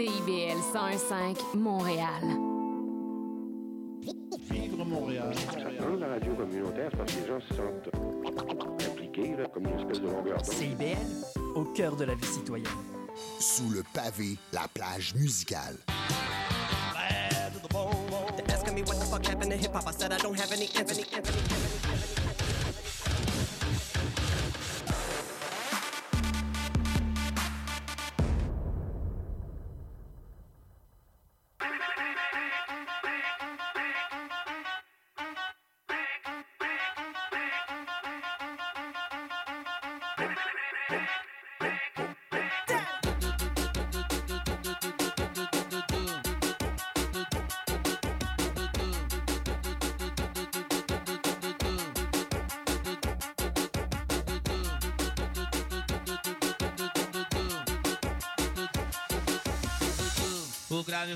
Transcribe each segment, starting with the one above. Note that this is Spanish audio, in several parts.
CIBL 105 Montréal. Vivre Montréal. Dans la radio communautaire, parce que les gens se sentent impliqués, là, comme une espèce de longueur d'onde. CIBL, au cœur de la vie citoyenne. Sous le pavé, la plage musicale. They're asking me what the fuck happened to hip hop. I said I don't have any answers. Any, any,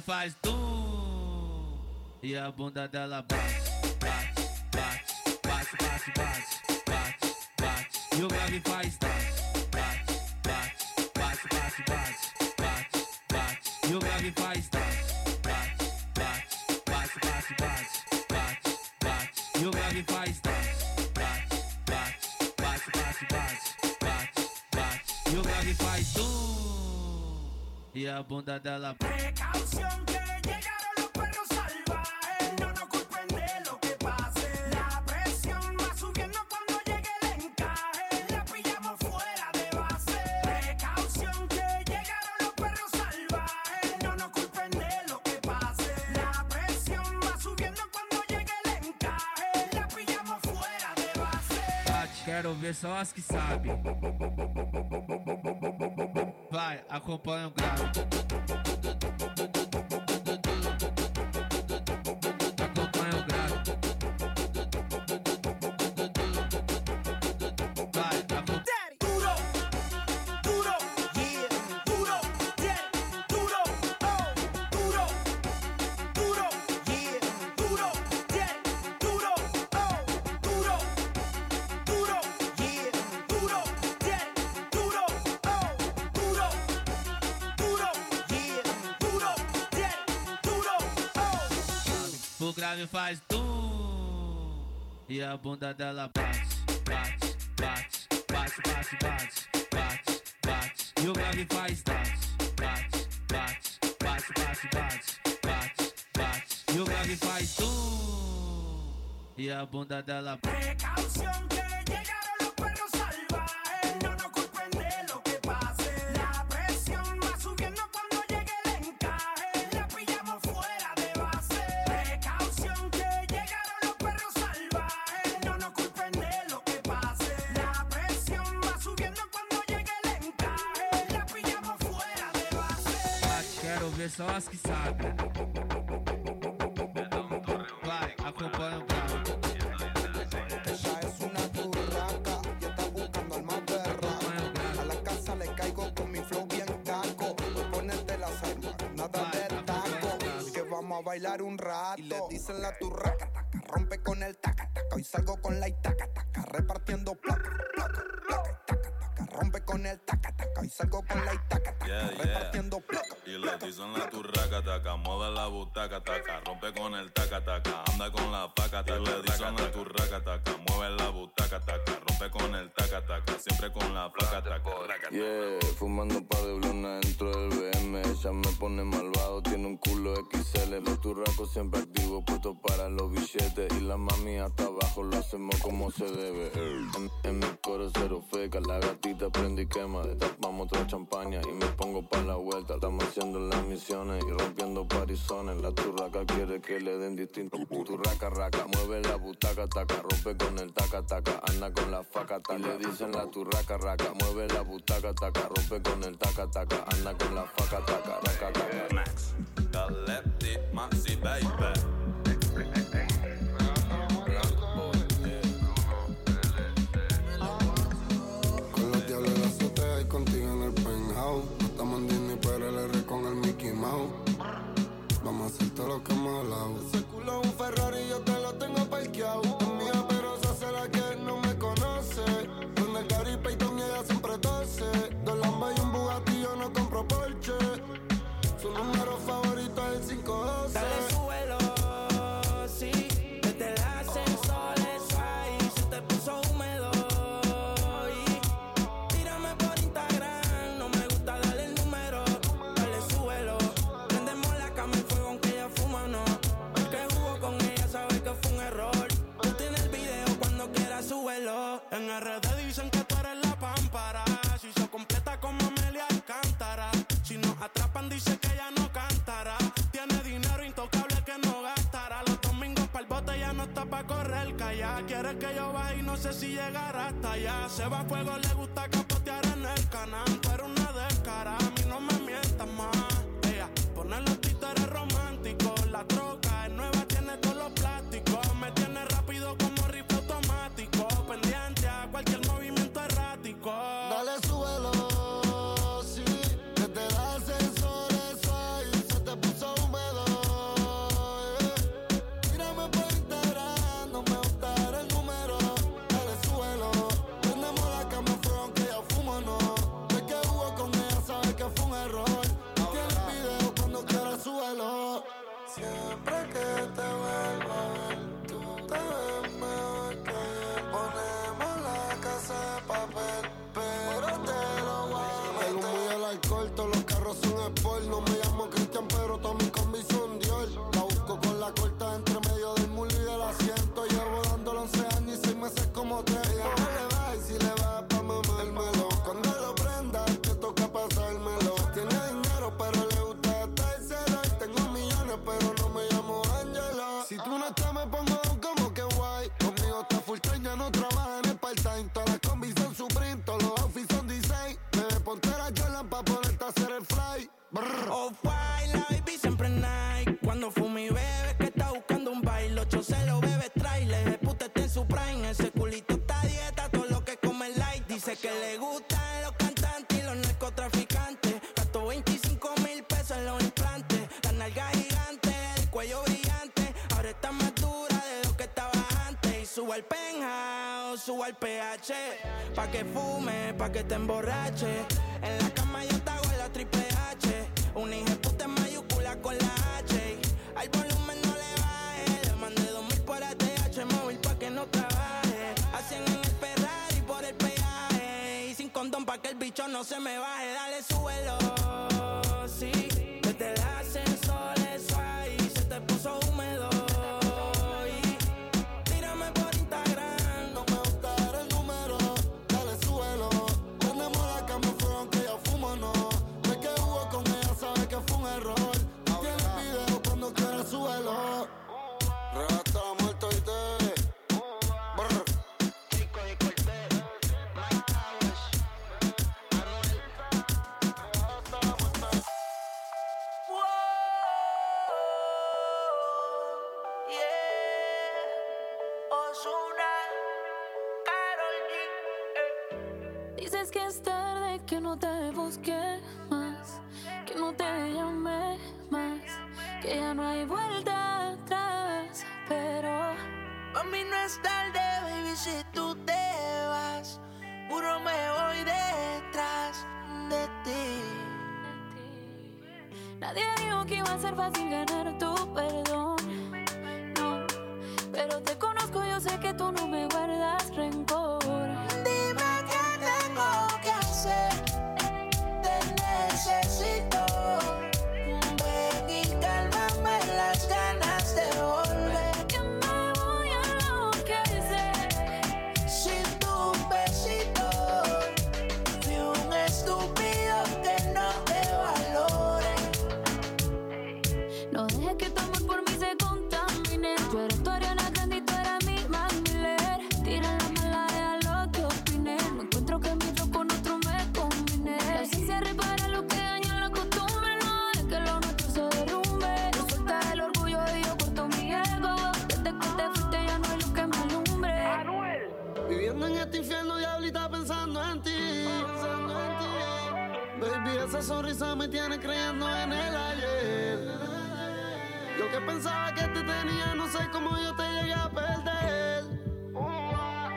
faz tum e a bunda dela bate, bate, bate, bate, bate, bate, bate, bate. E o grave faz bate, bate, bate, bate, bate, bate, bate, bate. E o grave faz bate, bate, bate, bate, bate, bate, bate, bate. E o grave faz bate, bate, bate, bate, bate, bate, bate, bate. E o grave faz tum e a bunda dela bate. Precaución que llegaron los perros salvajes. No nos culpen de lo que pase. La presión va subiendo cuando llegue el encaje. La pillamos fuera de base. Precaución que llegaron los perros salvajes. No nos culpen de lo que pase. La presión va subiendo cuando llegue el encaje. La pillamos fuera de base. Só as que sabem. Vai, acompanha o grave. Oh. Grave faz tum e a bunda dela bate, bate, bate, bate, bate, bate, bate, bate. E o grave faz bate, bate, bate, bate, bate, bate, bate, bate. E o grave faz tum e a bunda dela bate. Bailar un rato. Y le dicen la turraca, taca, rompe con el taca, taca. Hoy salgo distinto. Turraca, raca, mueve la butaca, taca, rompe con el taca, taca, anda con la faca, taca. Y le dicen la turraca, raca, mueve la butaca, taca, rompe con el taca, taca, anda con la faca, taca, raca, taca. Max, Maxi, pata pa' correr, calla. Quieres que yo baje y no sé si llegar hasta allá. Se va a fuego, le gusta capotear en el canal. Pero una PH. Pa' que fume, pa' que te emborrache. En la cama yo te hago la triple H. Un hijo puta en mayúscula con la H. Al volumen no le baje. Le mandé dos mil por ATH móvil pa' que no trabaje. Hacen en el Ferrari por el peaje. Y sin condón pa' que el bicho no se me baje. Dale, suelo Nadie dijo que iba a ser fácil ganar tu perdón. No, pero te conozco, yo sé que tú no me guardas rencor. sonrisa me tiene creyendo en el ayer. Yo que pensaba que te tenía, no sé cómo yo te llegué a perder.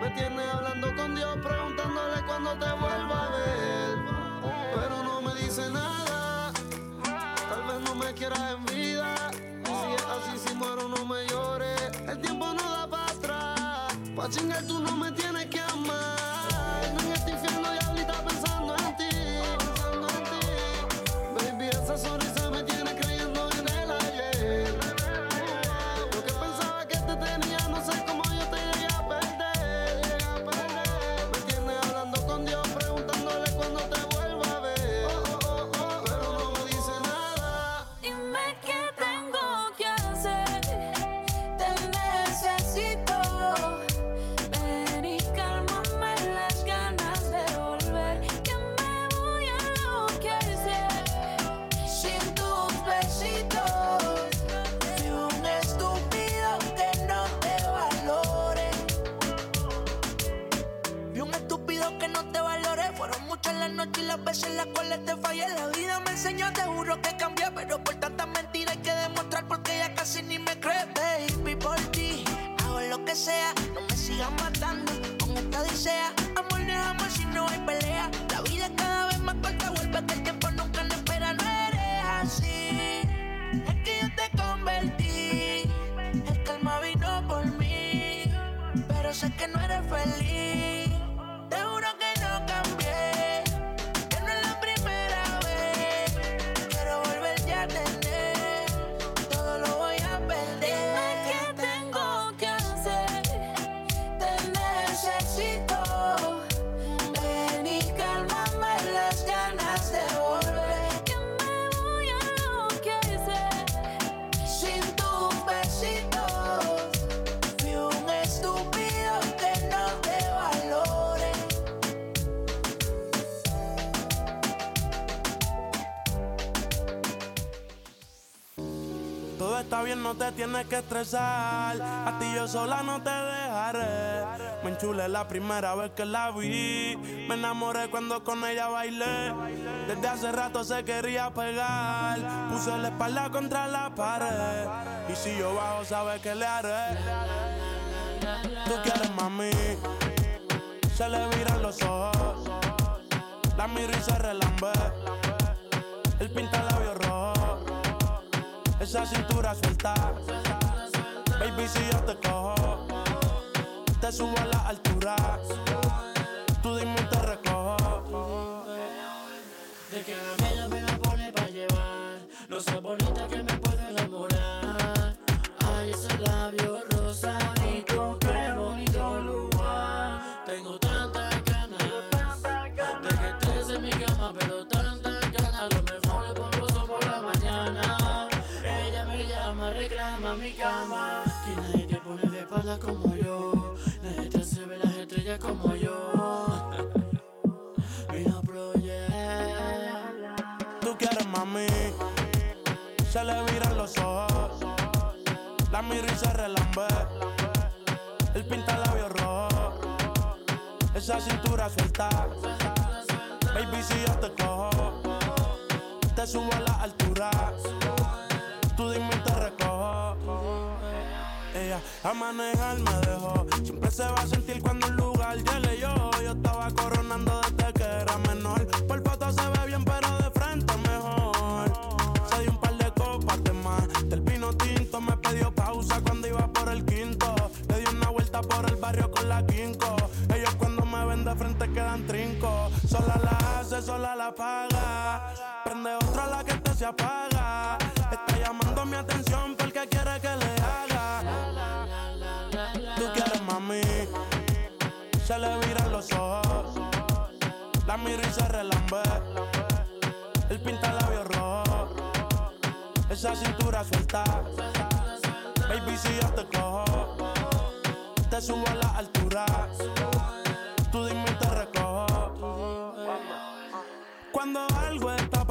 Me tiene hablando con Dios, preguntándole cuándo te vuelva a ver. Pero no me dice nada, tal vez no me quieras enviar. No te tienes que estresar. A ti yo sola no te dejaré. Me enchulé la primera vez que la vi. Me enamoré cuando con ella bailé. Desde hace rato se quería pegar. Puse la espalda contra la pared. Y si yo bajo, sabes que le haré. Tú quieres mami. Se le viran los ojos. La miro se relambe. Esa cintura suelta. Baby, si yo te cojo, te subo a la altura. Tú dime y te recojo. De que a mí me pone pa' llevar. No sé bonita cintura suelta. Baby, si yo te cojo, te subo a la altura. Tú dime y te recojo. Ella a manejar me dejó. Siempre se va a sentir cuando un lugar llegue yo. Yo estaba coronando desde hace, sola la paga. Prende otra la que te se apaga. Está llamando mi atención porque quiere que le haga. Tú quieres mami. Se le viran los ojos. La miro y se relambe. El pinta labios rojo. Esa cintura suelta. Baby, si yo te cojo, te subo a la altura.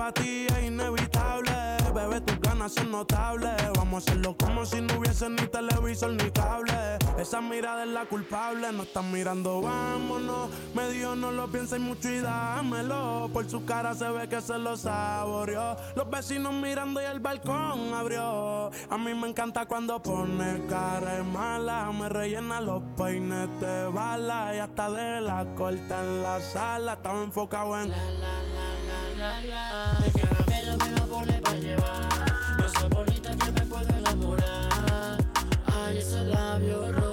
Para ti es inevitable. Bebé, tus ganas son notables. Vamos hacerlo como si no hubiese ni televisor ni cable. Esa mirada es la culpable. No están mirando, vámonos. Me dijo, no lo pienses mucho y dámelo. Por su cara se ve que se lo saboreó. Los vecinos mirando y el balcón abrió. A mí me encanta cuando pone cara mala. Me rellena los peines de bala. Y hasta de la corta en la sala. Estaba enfocado en. De caramelo me la pone pa' llevar. Ese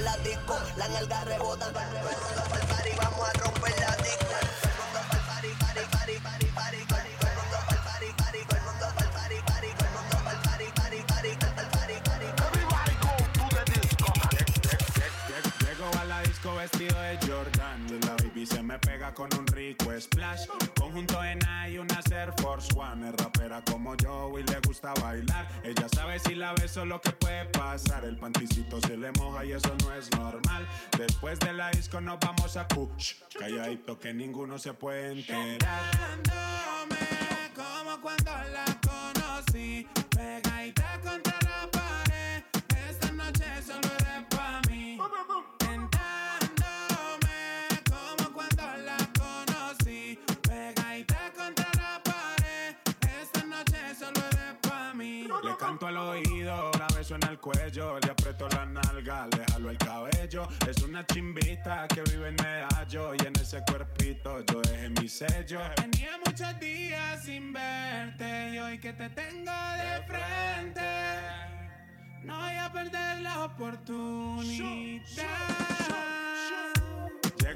la disco, la nalga rebota. Pa'l con un rico splash. Conjunto en y una Air Force One. Es rapera como yo y le gusta bailar. Ella sabe si la beso lo que puede pasar. El panticito se le moja y eso no es normal. Después de la disco nos vamos a push. Calladito que ninguno se puede enterar. como cuando la conocí. Pegadita contra cuello, le aprieto la nalga, le jalo el cabello. Es una chimbita que vive en medallo y en ese cuerpito yo dejé mi sello. Tenía muchos días sin verte y hoy que te tengo de frente, no voy a perder la oportunidad.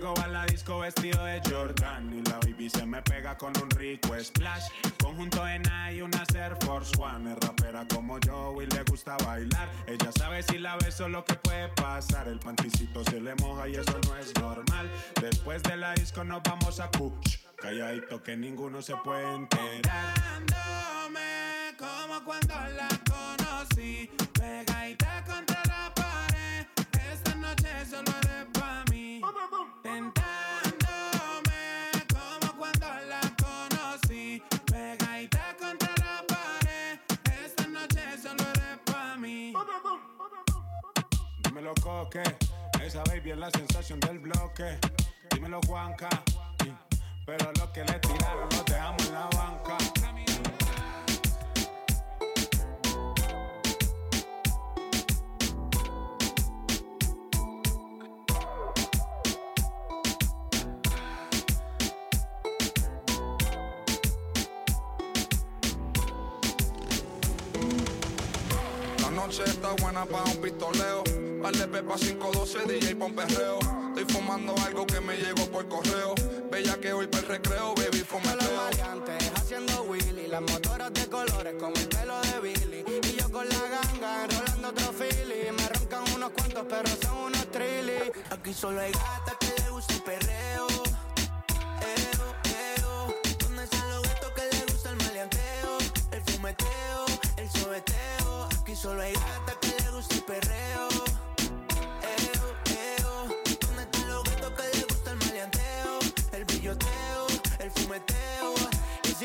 Llego a la disco vestido de Jordan y la baby se me pega con un rico splash. Conjunto en y una Air Force One. Es rapera como yo y le gusta bailar. Ella sabe si la beso lo que puede pasar. El panticito se le moja y eso no es normal. Después de la disco nos vamos a push. Calladito que ninguno se puede enterar. Como cuando la conocí. Pegadita Coque, esa baby es la sensación del bloque. Dímelo Juanca, pero lo que le tiraron lo dejamos en la banca. La noche está buena para un pistoleo. Vale pepa 512, DJ pa' un perreo. Estoy fumando algo que me llegó por correo. Bella que hoy per recreo, baby, fumeteo. variantes haciendo Willy, las motoras de colores como el pelo de Billy. Y yo con la ganga enrolando otro Philly. Me roncan unos cuantos, pero son unos trilly. Aquí solo hay gatas que le gusta el perreo. Eo, eo. ¿Dónde están los gatos que le gusta el maleanteo? El fumeteo, el sobeteo. Aquí solo hay gatas que le gusta el perreo.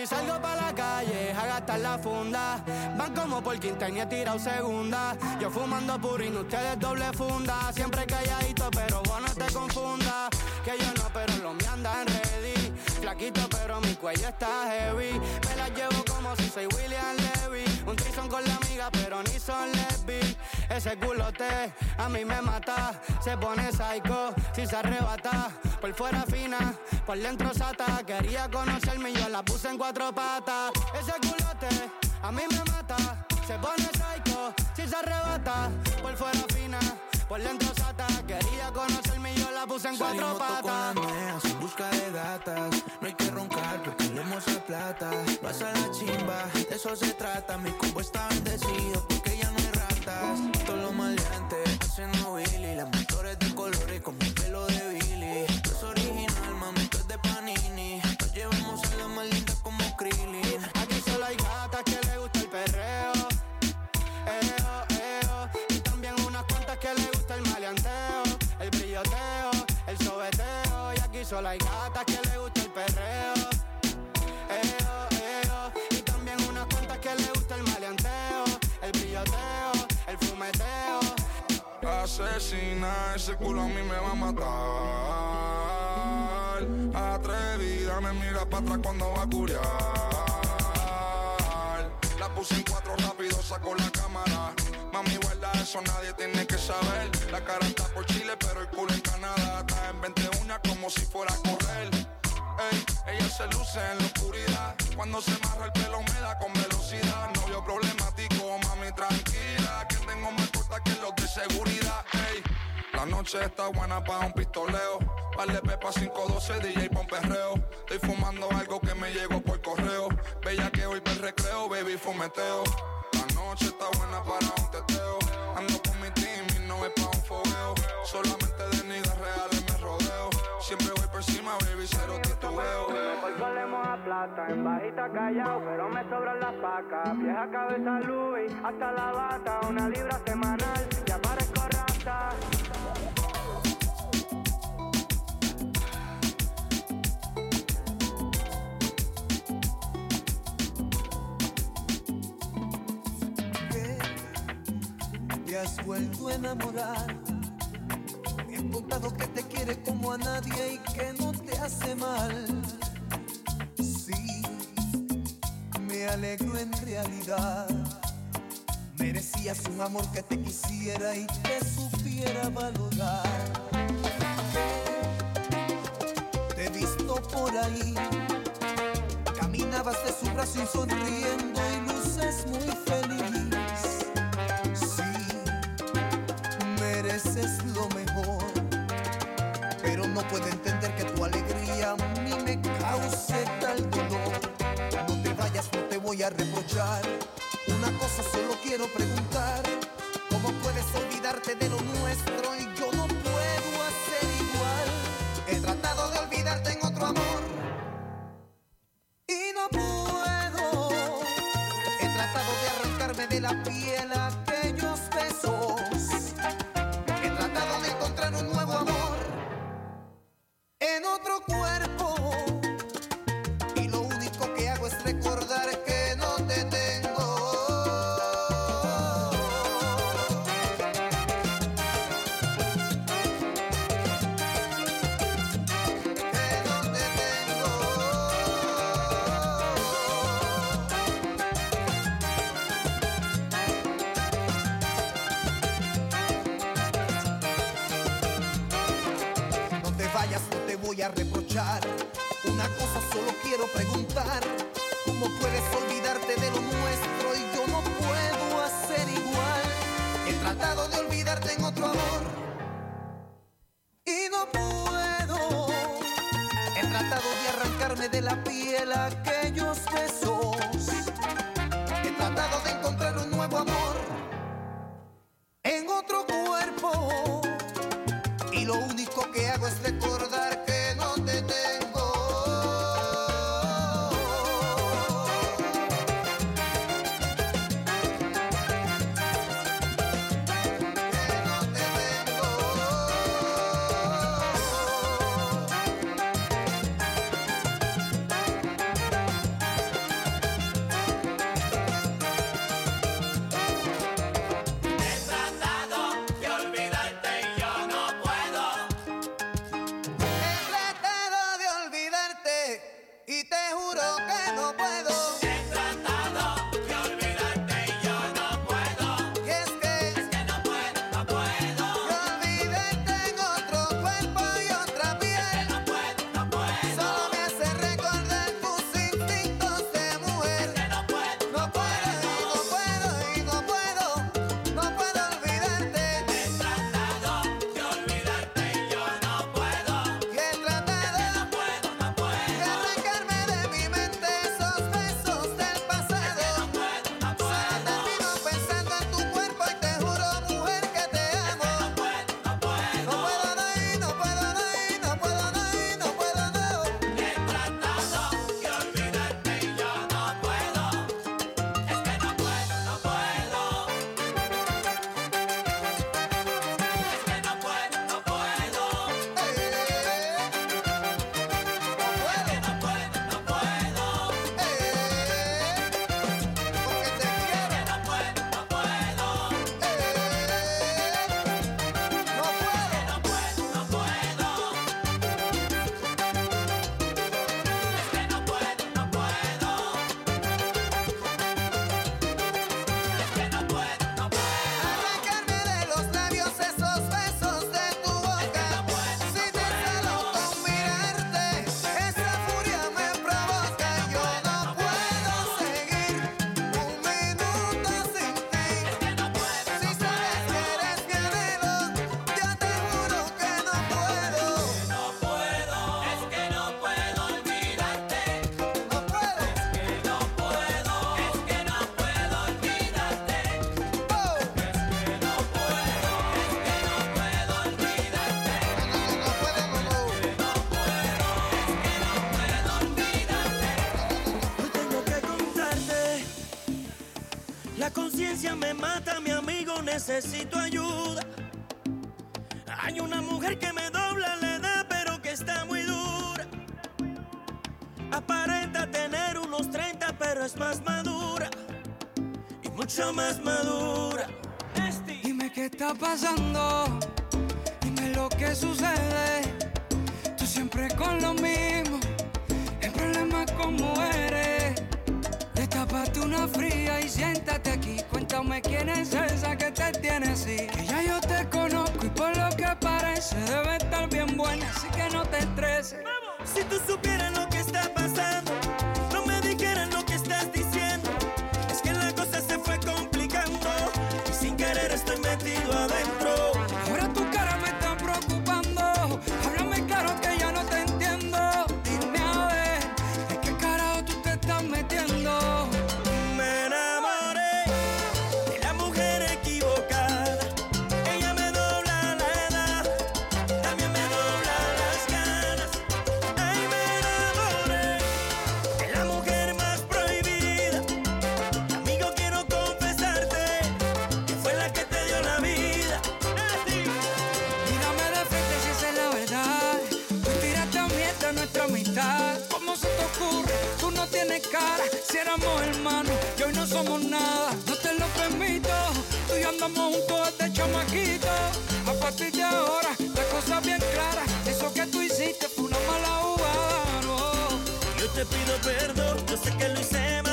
Salgo pa' la calle a gastar la funda, van como por he tirado segunda. Yo fumando purín, ustedes doble funda. Siempre calladito, pero vos no te confunda. Que yo no, pero los me andan ready. Flaquito, pero mi cuello está heavy. Me la llevo como si soy William Levy. Un trison con la amiga, pero ni son lesbi. Ese culote a mí me mata. Se pone psycho si se arrebata. Por fuera fina, por dentro sata. Quería conocerme y yo la puse en cuatro patas. Ese culote a mí me mata. Se pone psycho si se arrebata. Por fuera fina, por dentro sata. Quería conocerme y yo la puse en cuatro Salimos patas. neas en busca de gatas. No hay que roncar porque la plata. Vas a la chimba, de eso se trata. Mi combo está bendecido ese culo a mí me va a matar. Atrevida, me mira para atrás cuando va a curiar. La puse en cuatro rápido, saco la cámara. Mami, guarda eso, nadie tiene que saber. La cara está por Chile, pero el culo en Canadá. Está en 21 como si fuera a correr. Ey, ella se luce en la oscuridad. Cuando se marra el pelo me da con velocidad. Novio problemático, mami, tranquila. Que tengo más corta que los de seguridad. La noche está buena para un pistoleo. Vale pepa 512, DJ pon perreo. Estoy fumando algo que me llegó por correo. Bella que hoy per recreo, baby fumeteo. La noche está buena para un teteo. Ando con mi team y no es pa' un fogueo. Solamente de nidas reales me rodeo. Siempre voy por encima, baby, cero titubeo. Hoy solemos a plata, en bajita callao, pero me sobran las pacas. Vieja cabeza Louis, hasta la bata, una libra semanal, ya parezco rata. Te has vuelto a enamorar. Me han contado que te quiere como a nadie y que no te hace mal. Sí, me alegro en realidad. Merecías un amor que te quisiera y te supiera valorar. Te he visto por ahí. Caminabas de su brazo y sonriendo y luces muy feliz. Mereces lo mejor. Pero no puedo entender que tu alegría a mí me cause tal dolor. No te vayas, no te voy a reprochar. Una cosa solo quiero preguntar. ¿Cómo puedes olvidarte de lo nuestro y a necesito somos nada. No te lo permito. Tú y andamos juntos desde chamaquito. A partir de ahora, la cosa bien clara. Eso que tú hiciste fue una mala jugada. no. Yo te pido perdón, yo sé que lo hice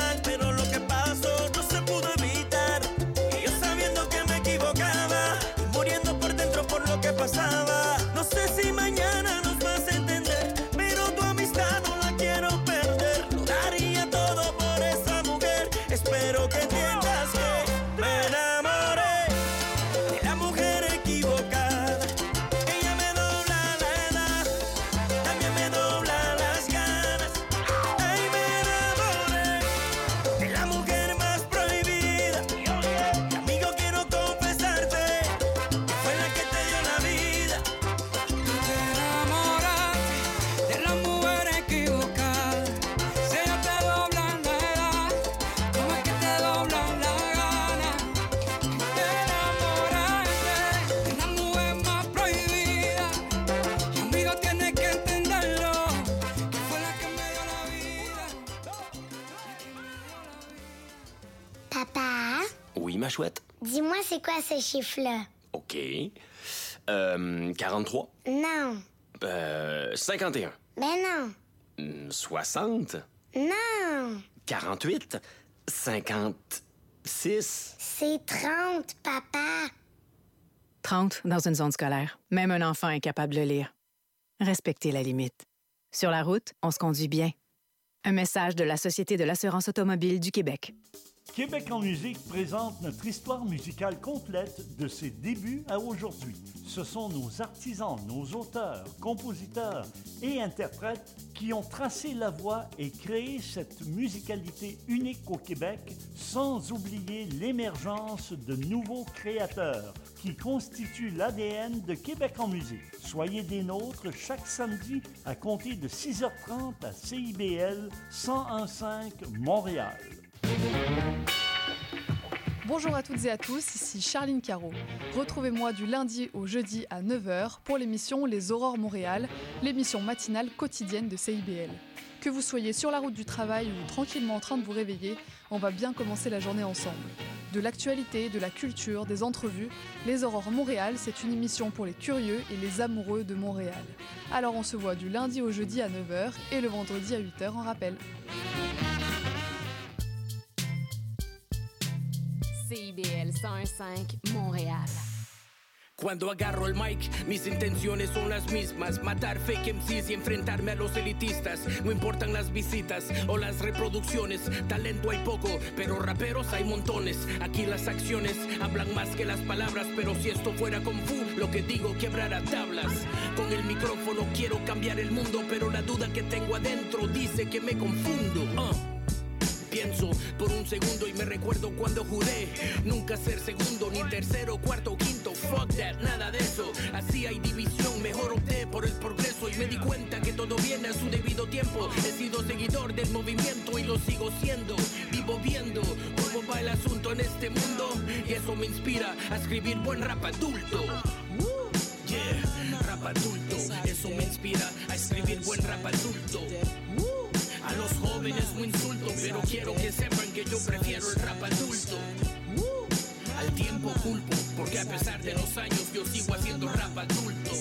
dis-moi c'est quoi ce chiffre-là? OK. Euh, 43. Non. Euh, 51. Ben non. Hmm, 60. Non. 48. 56. C'est 30, papa. 30 dans une zone scolaire. Même un enfant est capable de lire. Respectez la limite. Sur la route, on se conduit bien. Un message de la Société de l'assurance automobile du Québec. Québec en musique présente notre histoire musicale complète de ses débuts à aujourd'hui. Ce sont nos artisans, nos auteurs, compositeurs et interprètes qui ont tracé la voie et créé cette musicalité unique au Québec, sans oublier l'émergence de nouveaux créateurs qui constituent l'ADN de Québec en musique. Soyez des nôtres chaque samedi à compter de 6h30 à CIBL 1015 Montréal. Bonjour à toutes et à tous, ici Charline Caro. Retrouvez-moi du lundi au jeudi à 9h pour l'émission Les Aurores Montréal, l'émission matinale quotidienne de CIBL. Que vous soyez sur la route du travail ou tranquillement en train de vous réveiller, on va bien commencer la journée ensemble. De l'actualité, de la culture, des entrevues, Les Aurores Montréal, c'est une émission pour les curieux et les amoureux de Montréal. Alors on se voit du lundi au jeudi à 9h et le vendredi à 8h en rappel. CIBL 101.5 Montréal. Cuando agarro el mic, mis intenciones son las mismas. Matar fake MCs y enfrentarme a los elitistas. No importan las visitas o las reproducciones. Talento hay poco, pero raperos hay montones. Aquí las acciones hablan más que las palabras. Pero si esto fuera Kung Fu, lo que digo quebrará tablas. Con el micrófono quiero cambiar el mundo, pero la duda que tengo adentro dice que me confundo. Uh. Pienso por un segundo y me recuerdo cuando juré nunca ser segundo, ni tercero, cuarto, quinto. Fuck that, nada de eso. Así hay división, mejor opté por el progreso y me di cuenta que todo viene a su debido tiempo. He sido seguidor del movimiento y lo sigo siendo. Vivo viendo cómo va el asunto en este mundo y eso me inspira a escribir buen rap adulto. Yeah, rap adulto, eso me inspira a escribir buen rap adulto. A los jóvenes un insulto, pero quiero que sepan que yo prefiero el rap adulto. Al tiempo culpo, porque a pesar de los años yo sigo haciendo rap adulto.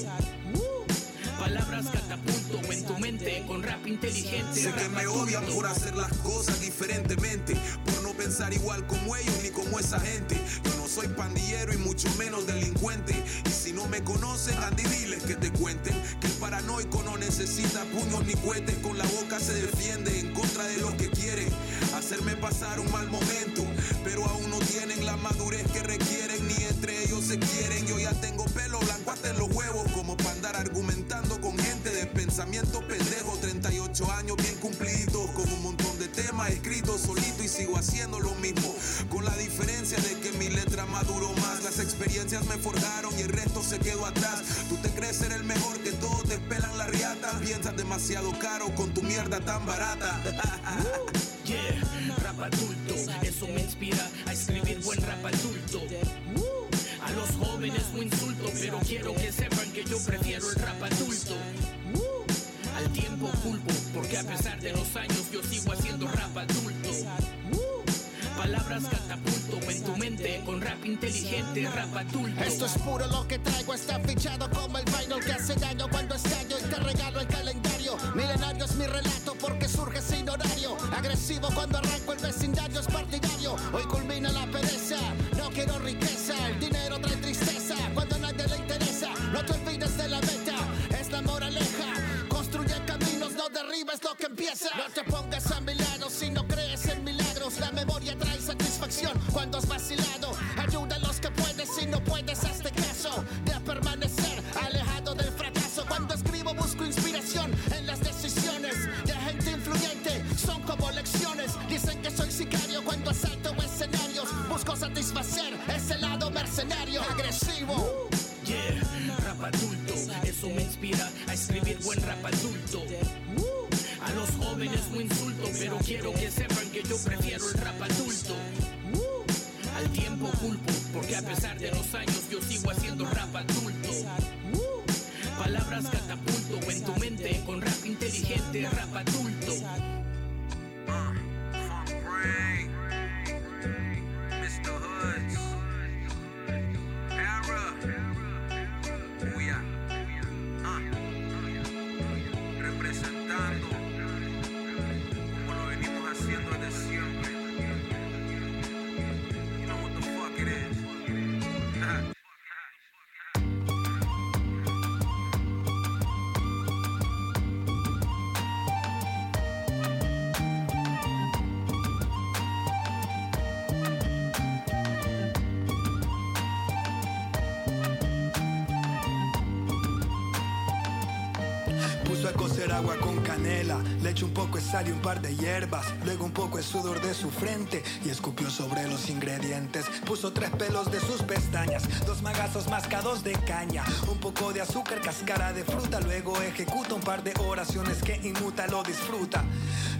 Palabras catapulto en tu mente con rap inteligente. Sé que me odian por hacer las cosas diferentemente, por pensar igual como ellos ni como esa gente. Yo no soy pandillero y mucho menos delincuente. Y si no me conocen, Andy, diles que te cuenten que el paranoico no necesita puños ni cohetes. Con la boca se defiende en contra de los que quieren hacerme pasar un mal momento. Pero aún no tienen la madurez que requieren, ni entre ellos se quieren. Yo ya tengo pelo blanco en los huevos, como para andar argumentando con gente de pensamiento pendejo. 38 años bien cumplidos, con un montón de temas escritos solito y haciendo lo mismo. Con la diferencia de que mi letra maduró más, las experiencias me forjaron y el resto se quedó atrás. Tú te crees ser el mejor que todos te pelan la riata, piensas demasiado caro con tu mierda tan barata. Yeah, rap adulto, eso me inspira a escribir buen rap adulto. A los jóvenes un insulto, pero quiero que sepan que yo prefiero el rap adulto. Al tiempo culpo, porque a pesar de los años yo sigo haciendo rap adulto. Palabras catapulto tu mente con rap inteligente, rap adulto. Esto es puro lo que traigo, está fichado como el vinyl que hace daño cuando estallo y te regalo el calendario. Milenario es mi relato porque surge sin horario. Agresivo cuando arranco el vecindario es partidario. Hoy culmina la pereza, no quiero riqueza. El dinero trae tristeza cuando a nadie le interesa. No te olvides de la meta, es la moraleja. Construye caminos, no derribes lo que empieza. No te pongas a mi Ayuda a los que puedes si no puedes, hazte caso. De permanecer alejado del fracaso. Cuando escribo busco inspiración en las decisiones de gente influyente. Son como lecciones. Dicen que soy sicario cuando asalto escenarios. Busco satisfacer ese lado mercenario, agresivo. Yeah, rap adulto, eso me inspira a escribir buen rap adulto. A los jóvenes un insulto, pero quiero que sepan que yo prefiero el rap adulto. Inteligente, rap adulto. Un poco de sal y un par de hierbas, luego un poco de sudor de su frente y escupió sobre los ingredientes. Puso tres pelos de sus pestañas, dos magazos mascados de caña, un poco de azúcar, cáscara de fruta, luego ejecuta un par de oraciones que inmuta, lo disfruta.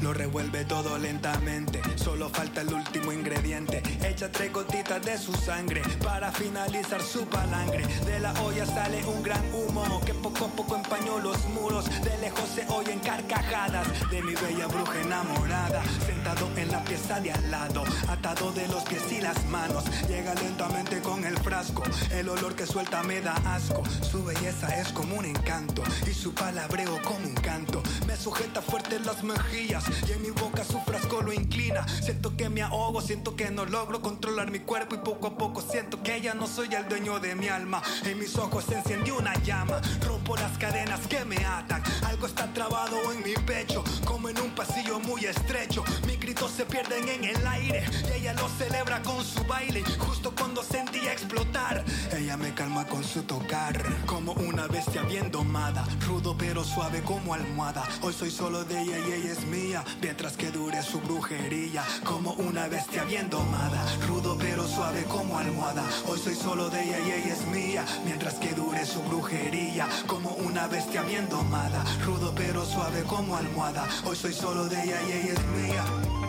Lo revuelve todo lentamente, solo falta el último ingrediente. Echa tres gotitas de su sangre para finalizar su palangre. De la olla sale un gran humo que poco a poco empañó los muros. De lejos se oyen carcajadas de mi bella bruja enamorada. Sentado en la pieza de al lado, atado de los pies y las manos. Llega lentamente con el frasco. El olor que suelta me da asco. Su belleza es como un encanto y su palabreo como un canto. Me sujeta fuerte las mejillas y en mi boca su frasco lo inclina. Siento que me ahogo, siento que no logro controlar mi cuerpo y poco a poco siento que ya no soy el dueño de mi alma. En mis ojos se encendió una llama, rompo las cadenas que me atan. Algo está trabado en mi pecho, como en un pasillo muy estrecho. Se pierden en el aire y ella lo celebra con su baile. Justo cuando sentía explotar, ella me calma con su tocar. Como una bestia bien domada, rudo pero suave como almohada. Hoy soy solo de ella y ella es mía, mientras que dure su brujería. Como una bestia bien domada, rudo pero suave como almohada. Hoy soy solo de ella y ella es mía, mientras que dure su brujería. Como una bestia bien domada, rudo pero suave como almohada. Hoy soy solo de ella y ella es mía.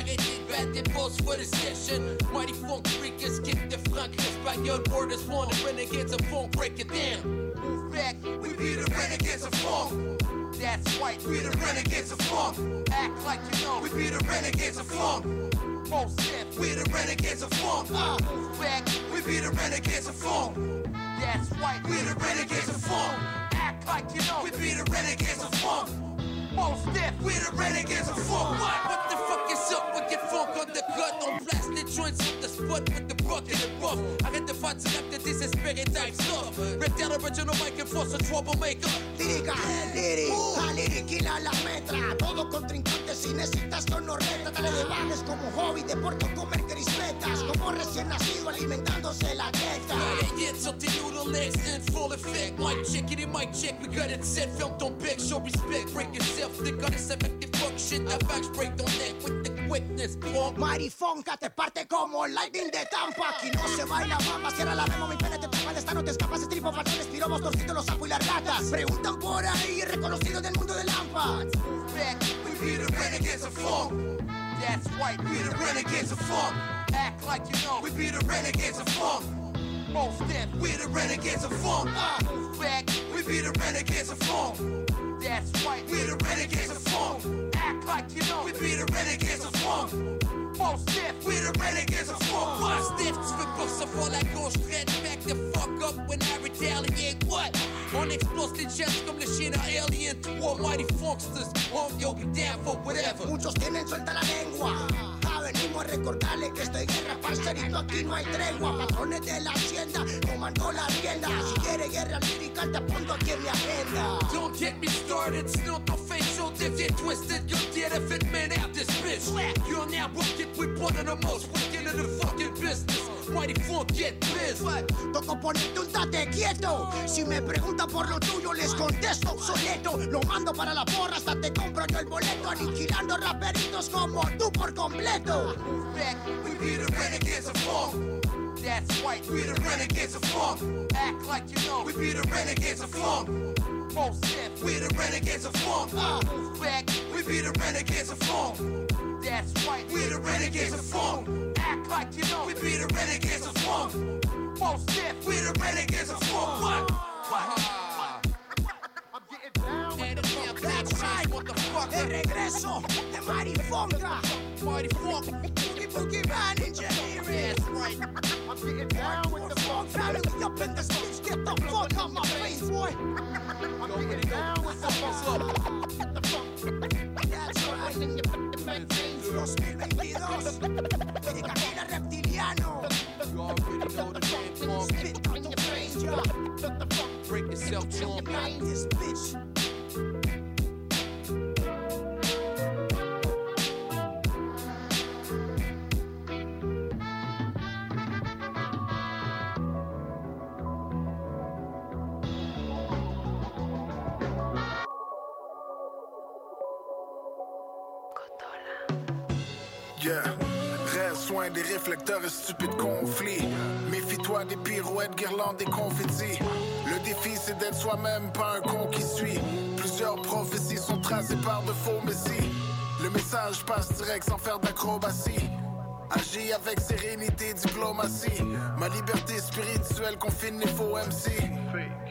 Dis-moi d'arrêter de battre des balls for the session. Mighty funk freakers kick the front, espagnol borders, one the renegades of funk, break it down. Move back, we be the renegades of funk. That's right, we the renegades of funk. Act like you know, we be the renegades of funk. Most deaf, we the renegades of funk. Uh, move back, we be the renegades of funk. That's right, we the renegades of funk. Act like you know, we be the renegades of funk. Most deaf, we the renegades of funk. What? What Arrête de faire du rap de type stuff. Down original mic and force a troublemaker. Lírica, liri, a liriquila la metra. Todo contrincante si necesitas tono reta. Dale de banes como hobby, deporte comer crispetas. Como recién nacido alimentándose la teta. Yeah, yeah, something noodle legs in full effect. Mic check it in mic check, we got it set. Film don't beg, show respect. Break yourself, think on this the fuck shit. The facts break on neck with the quickness. Punk. Marifonca te parte como lightning de Tampa. Aquí no se baila bamba, cierra la remo, mi pene te tapa esta no te escapas. Estripo, patrones, piromos, torcitos, los sapo y las ratas. Preguntan por ahí, reconocido del mundo de Lampa. Back, we be the renegades of funk. That's right, we the renegades of funk. Act like you know, we be the renegades of funk. Most deaf, we the renegades of funk. Uh, back, we be the renegades of funk. That's right, we the renegades of funk. Act like you know, we be the renegades of funk. Most deaf, we're the renegades of funk. Moi, stiff, tu veux pas savoir la gauche traite back the fuck up when I retaliate. What? Les jets comme le chien à Alien 3 Mighty Funksters. Oh, yo, be down for whatever. Muchos tienen suelta la lengua. Recordarle que estoy guerra, parcerito, aquí no hay tregua. Patrones de la hacienda, comandó la rienda. Si quiere guerra lírica, te apunto aquí en mi agenda. Don't get me started, still no facial diff Get twisted, you're dead if it man out this bitch You're now working with one of the most wicked in the fucking business Mighty Funk, get pissed Toco ponerte un tate quieto. Si me preguntan por lo tuyo, les contesto obsoleto. Lo mando para la porra, hasta te compro yo el boleto. Aniquilando raperitos como tú por completo. We be the renegades of That's right, we the renegades of funk Act like you know, we be the renegades of funk Most deaf, we the renegades of funk uh, Move back, we be the renegades of funk That's right, We're the renegades of funk Act like you know, we be the renegades of funk Most deaf, we the renegades of funk What? What? That's right, motherfucker. El regreso de Marifonga. Marifonga. Boogie Boogie Man in your ear. That's right. I'm getting down with the funk. Family up in the streets. Get the fuck out my face, boy. I'm getting down with the funk. Get the. That's right. In your maintains. 2022. Llega reptiliano. You already know the name, Spit on your face. Break yourself, chump. This bitch. Des réflecteurs et stupides conflits. Méfie-toi des pirouettes, guirlandes et confettis. Le défi, c'est d'être soi-même, pas un con qui suit. Plusieurs prophéties sont tracées par de faux messies. Le message passe direct sans faire d'acrobatie. Agis avec sérénité, diplomatie. Ma liberté spirituelle confine les faux MC.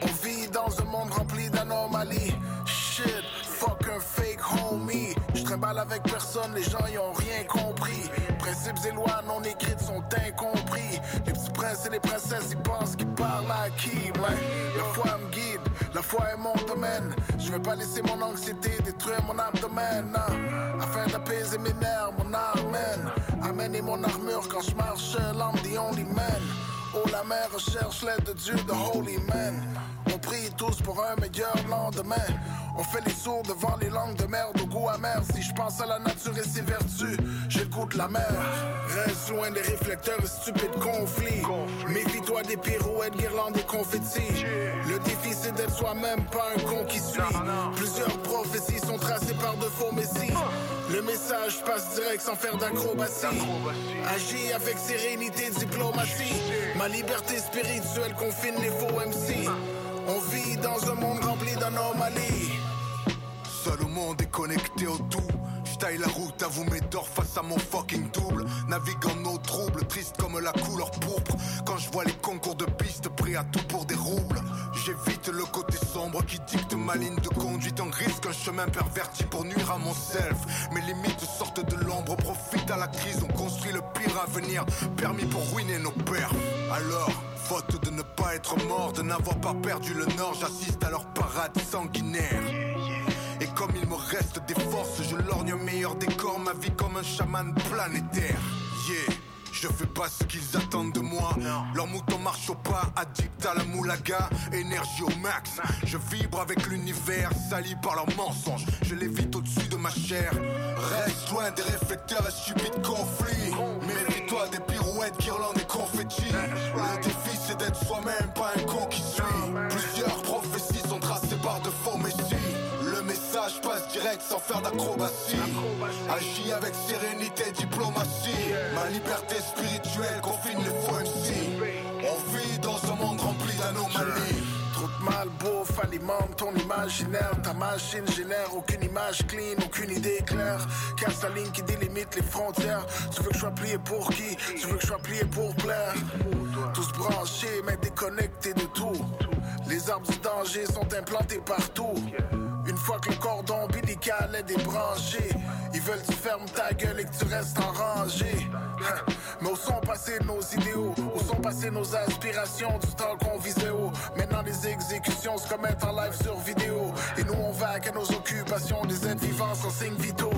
On vit dans un monde rempli d'anomalies. Shit, fuck un fake homie. Je trimballe avec personne, les gens y ont rien compris. Principes et lois non écrites sont incompris. Les petits princes et les princesses, ils pensent qu'ils parlent à qui, ouais? La foi me guide, la foi est mon domaine. Je vais pas laisser mon anxiété détruire mon abdomen, non. Afin d'apaiser mes nerfs, mon armène. Amener mon armure quand je marche I'm the only man. Oh, la mer recherche l'aide de Dieu, the holy man. On prie tous pour un meilleur lendemain. On fait les sourds devant les langues de merde au goût amer. Si je pense à la nature et ses vertus, de la mer. Reste loin des réflecteurs et stupides conflits. Méfie-toi des pirouettes, guirlandes et confettis. Le défi c'est d'être soi-même, pas un con qui suit. Plusieurs prophéties sont tracées par de faux messies. Le message passe direct sans faire d'acrobatie. Agis avec sérénité, diplomatie. Ma liberté spirituelle confine les faux MC. On vit dans un monde rempli d'anomalies. Seul au monde est connecté au tout. Je taille la route à vous d'or face à mon fucking double. Navigue en eau trouble, triste comme la couleur pourpre. Quand je vois les concours de pistes, prêt à tout pour des roubles. J'évite le côté sombre qui dicte ma ligne de conduite. En risque un chemin perverti pour nuire à mon self. Mes limites sortent de l'ombre, profite à la crise. On construit le pire avenir, permis pour ruiner nos pères. Alors, faute de ne pas être mort, de n'avoir pas perdu le nord, j'assiste à leur parade sanguinaire. Et comme il me reste des forces, je lorgne un meilleur décor, ma vie comme un chaman planétaire. Yeah. Je fais pas ce qu'ils attendent de moi. Leur mouton marche au pas, addict à la moulaga, énergie au max. Je vibre avec l'univers, sali par leurs mensonges. Je l'évite au-dessus de ma chair. Reste loin des réflecteurs et stupides conflits. Mérite-toi des pirouettes, guirlandes et confettis. Le défi c'est d'être soi-même, pas un con qui suit. Plusieurs prophéties sont tracées par de faux messies. Le message passe direct sans faire d'acrobatie. Agis avec sérénité, diplomatie. Ma liberté spirituelle confine les faux MC. On vit dans un monde rempli d'anomalies. Trop de mal, bouffe, alimente ton imaginaire. Ta machine génère aucune image clean, aucune idée claire. Casse la ligne qui délimite les frontières. Tu veux que je sois plié pour qui? Tu veux que je sois plié pour plaire? Tous branchés, mais déconnectés de tout. Les arbres du danger sont implantés partout. Une fois que le cordon ombilical est débranché, tu fermes ta gueule et que tu restes en rangée. Hein. Mais où sont passés nos idéaux? Où sont passées nos aspirations du temps qu'on visait haut? Maintenant les exécutions se commettent en live sur vidéo Et nous on va à nos occupations des êtres vivants sans signes vitaux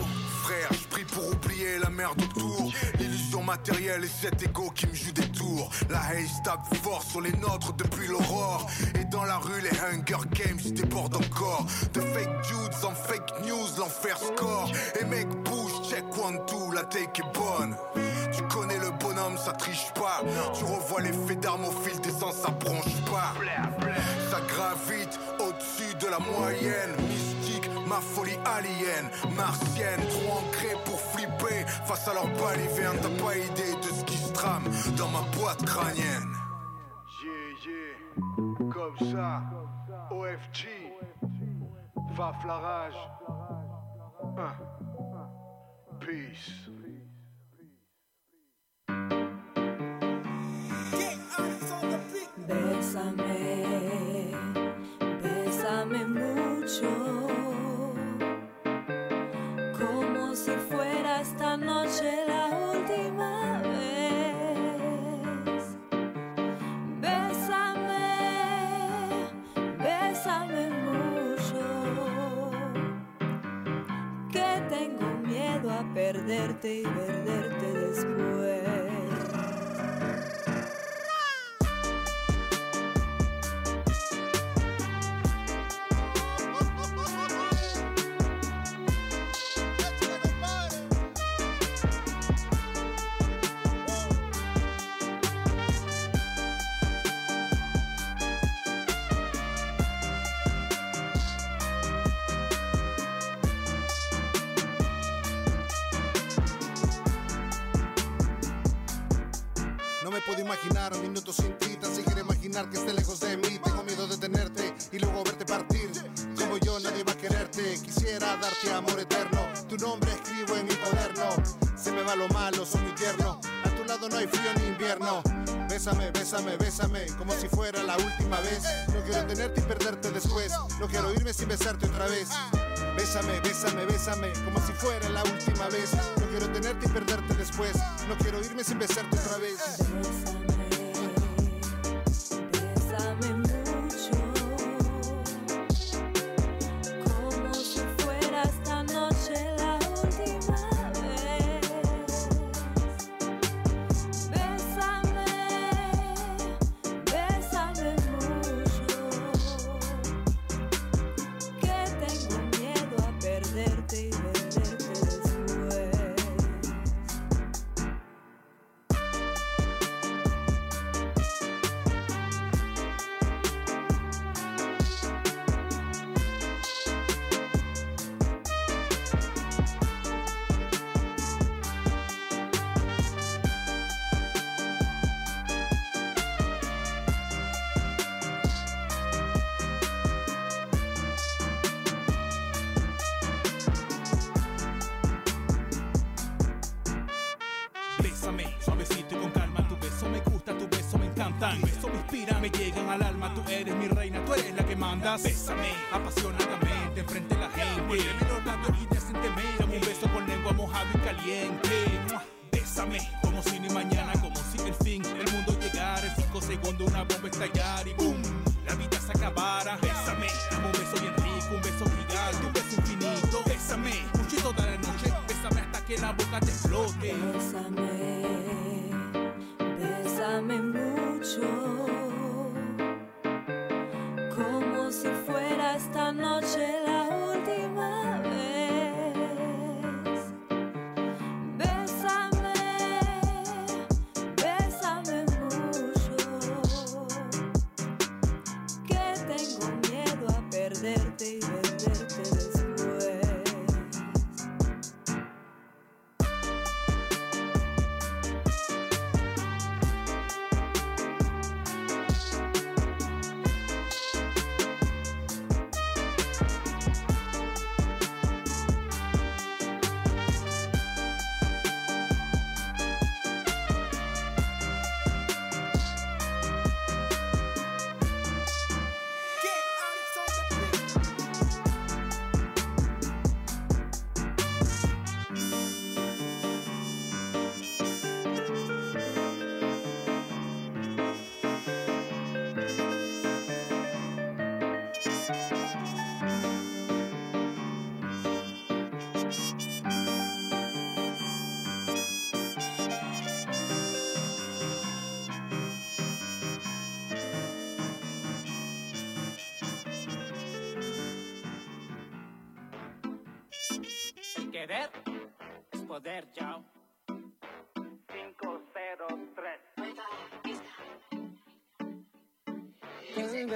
L'illusion matérielle et cet ego qui me joue des tours. La haze tape fort sur les nôtres depuis l'aurore. Et dans la rue, les Hunger Games débordent encore. De fake dudes en fake news, l'enfer score. Et mec, bouge, check one, two, la take est bonne. Tu connais le bonhomme, ça triche pas. Tu revois les faits d'armes au fil des ans, ça bronche pas. Ça gravite au-dessus de la moyenne. Ma folie alien, martienne, trop ancrée pour flipper face à leur balivernes. T'as pas idée de ce qui se trame dans ma boîte crânienne. Yeah, yeah, comme ça, OFG, Faf la rage, Hein. Peace. Bésame, bésame mucho, noche la última vez. Bésame, bésame mucho, que tengo miedo a perderte y perderte después. Nombre escribo en mi cuaderno. Se me va lo malo, soy muy tierno. A tu lado no hay frío ni invierno. Bésame, bésame, bésame, como si fuera la última vez. No quiero tenerte y perderte después. No quiero irme sin besarte otra vez. Bésame, bésame, bésame, como si fuera la última vez. No quiero tenerte y perderte después. No quiero irme sin besarte otra vez.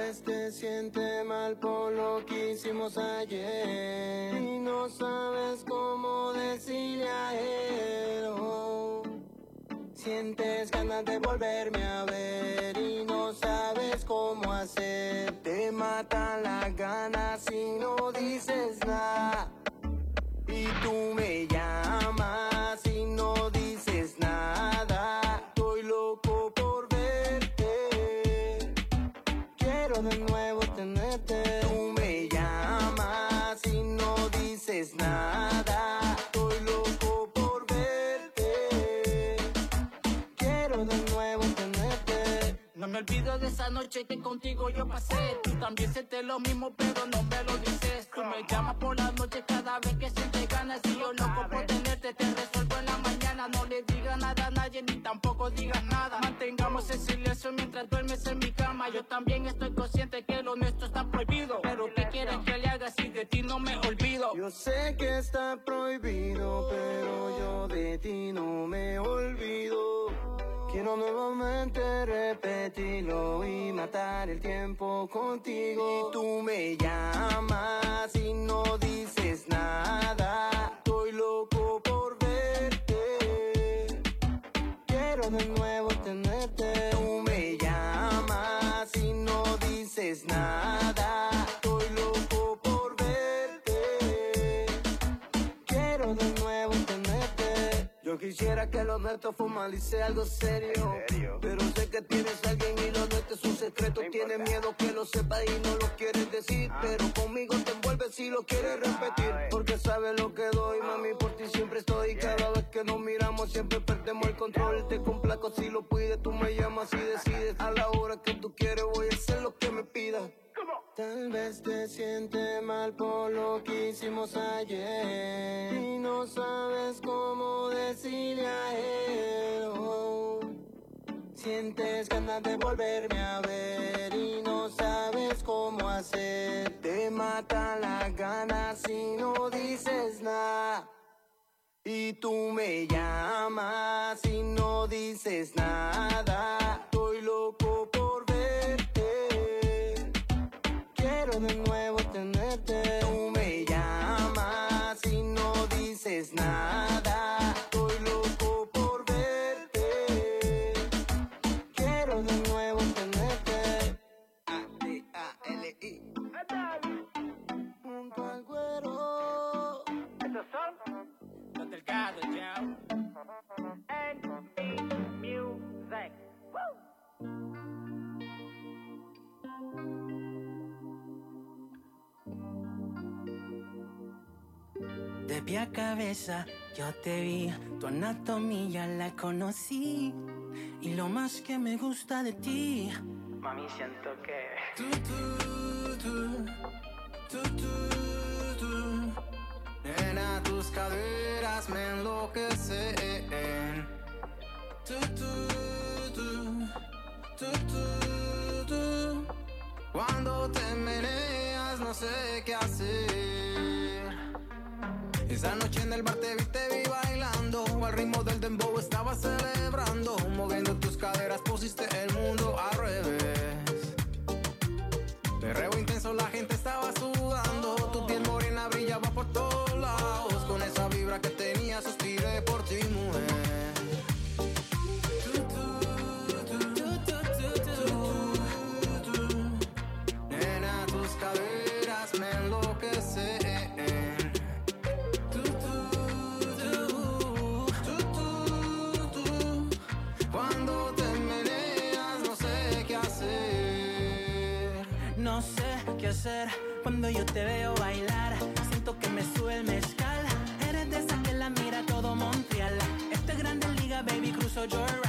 Vez te sientes mal por lo que hicimos ayer y no sabes cómo decirle a él. oh. Sientes ganas de volverme a ver de esa noche que contigo yo pasé. Tú también sientes lo mismo, pero no me lo dices. Tú me llamas por la noche cada vez que sientes ganas. Y yo loco por tenerte, te resuelvo en la mañana. No le digas nada a nadie, ni tampoco digas nada. Mantengamos el silencio mientras duermes en mi cama. Yo también estoy consciente que lo nuestro está prohibido. Pero ¿qué quieres que le haga si de ti no me olvido? Yo sé que está prohibido, pero yo de ti no me olvido. Quiero nuevamente repetirlo y matar el tiempo contigo. Y tú me llamas y no dices nada. Quisiera que lo nuestro formalice algo serio. Pero sé que tienes a alguien y lo nuestro es un secreto. Tienes miedo que lo sepa y no lo quieres decir. Pero conmigo te envuelves si lo quieres repetir. Porque sabes lo que doy, mami, por ti siempre estoy. Cada vez que nos miramos siempre perdemos el control. Te complaco si lo pides, tú me llamas y decides. A la hora que tú quieres voy a hacer lo que me pidas. Tal vez te sientes mal por lo que hicimos ayer y no sabes cómo decirle a él. oh. Sientes ganas de volverme a ver y no sabes cómo hacer. Te mata la ganas si no dices nada. Y tú me llamas y no dices nada. Estoy loco por Quiero de nuevo De pie a cabeza yo te vi, tu anatomía la conocí. Y lo más que me gusta de ti, Mami, siento que. tú, tú, tú, tú, tú, tú. Nena, tus caderas me enloquecen. Tú, tú, tú, tú, tú, tú. Cuando te meneas no sé qué hacer. Esa noche en el bar te vi, te vi bailando Al ritmo del dembow estaba celebrando. Moviendo tus caderas pusiste el mundo al revés. Perreo intenso, la gente cuando yo te veo bailar Siento que me sube el mezcal. Eres de esa que la mira todo Montreal. Esta es grande liga, baby, cruzo Joyride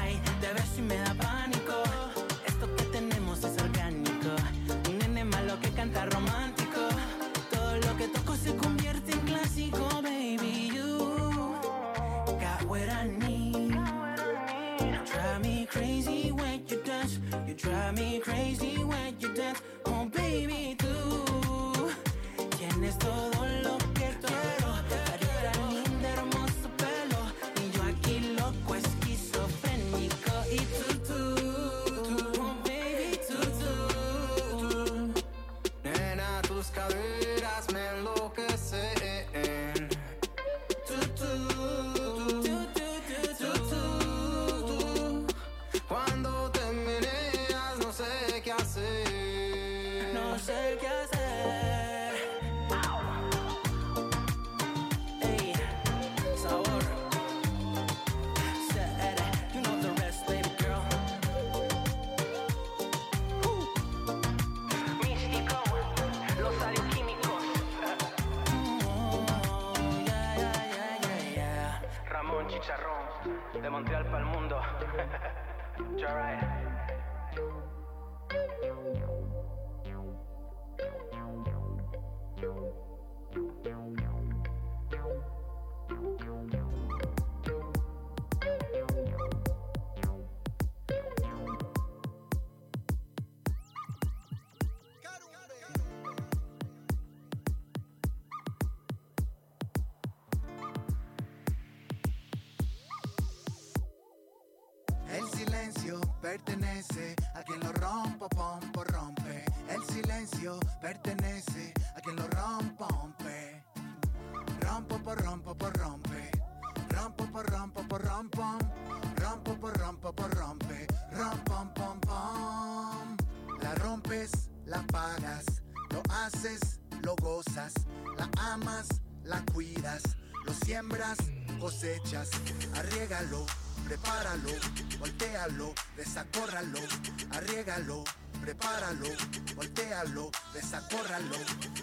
pertenece a quien lo rompa, pompo, rompe. El silencio pertenece a quien lo rompe. Rompo, por rompo, por rompe. Rompo, por rompo, por rompom. Rompo, por rompo, por rompe. Rompom, pom, pom. La rompes, la pagas. Lo haces, lo gozas. La amas, la cuidas. Lo siembras, cosechas. Arriégalo, prepáralo, voltealo, desacórralo, arriégalo, prepáralo, voltealo, desacórralo,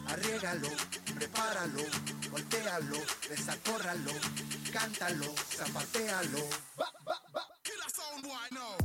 arriégalo, prepáralo, voltealo, desacórralo, cántalo, zapatealo. El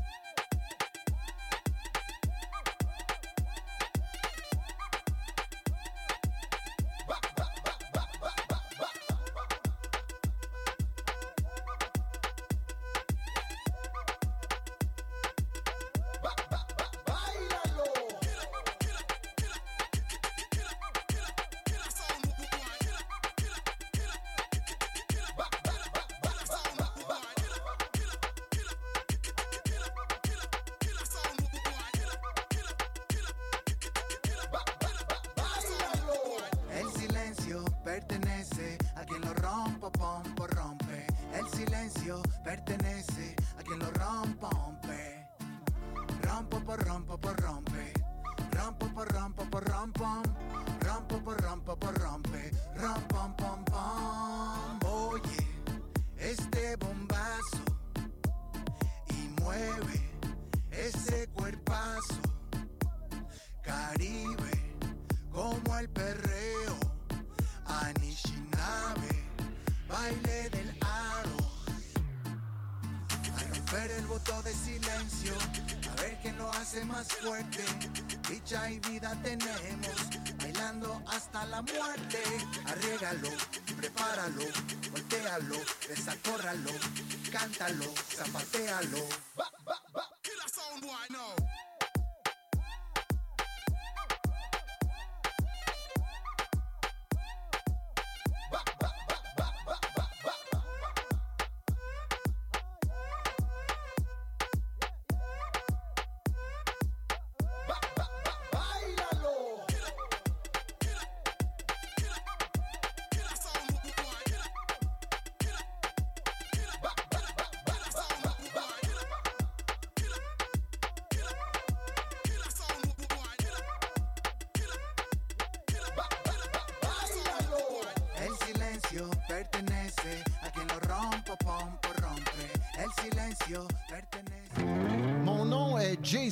hasta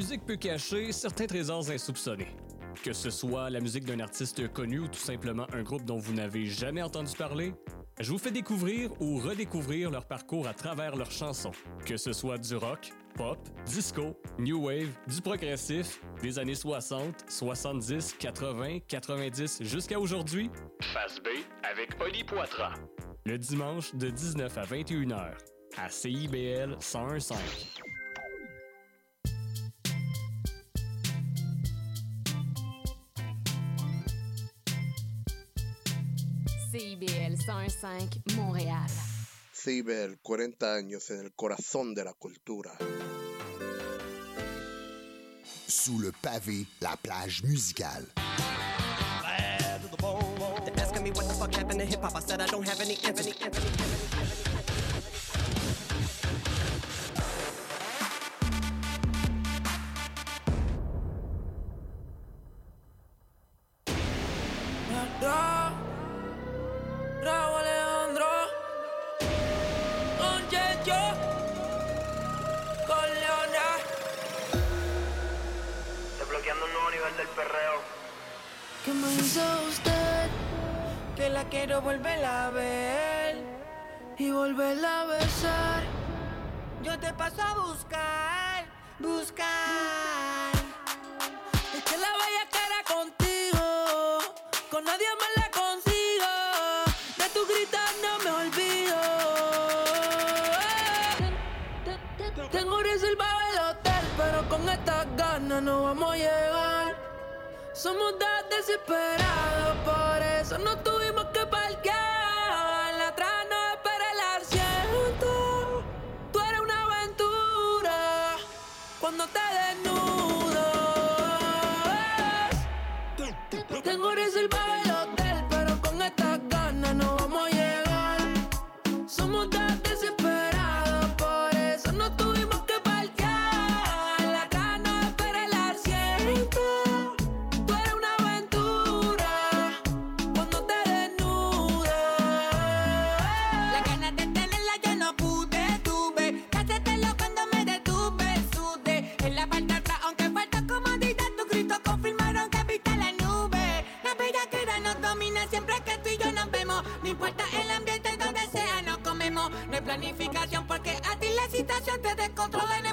Musique peut cacher certains trésors insoupçonnés. Que ce soit la musique d'un artiste connu ou tout simplement un groupe dont vous n'avez jamais entendu parler, je vous fais découvrir ou redécouvrir leur parcours à travers leurs chansons. Que ce soit du rock, pop, disco, new wave, du progressif, des années 60, 70, 80, 90 jusqu'à aujourd'hui. Face B avec Oli Poitras. Le dimanche de 19 à 21 h à CIBL 1015. CIBL 105 Montréal. CIBEL, 40 años en el corazón de la cultura. Sous le pavé, la plage musicale. They're asking me what the fuck happened to hip hop. I said I don't have any answers. Ra, ¿Qué me hizo usted? Que la quiero volver a ver y volverla a besar. Yo te paso a buscar, buscar. Es que la vaya cara contigo, con nadie más la consigo. De tu gritar no me olvido. Tengo reservado el hotel, pero con estas ganas no vamos a llegar. Somos desesperados, por eso no tuvimos que parquear. La trana no espera el asiento. Tú eres una aventura cuando te desnudas. Tengo reservado. importa el ambiente donde sea, no comemos, no hay planificación porque a ti la situación te descontrola. En el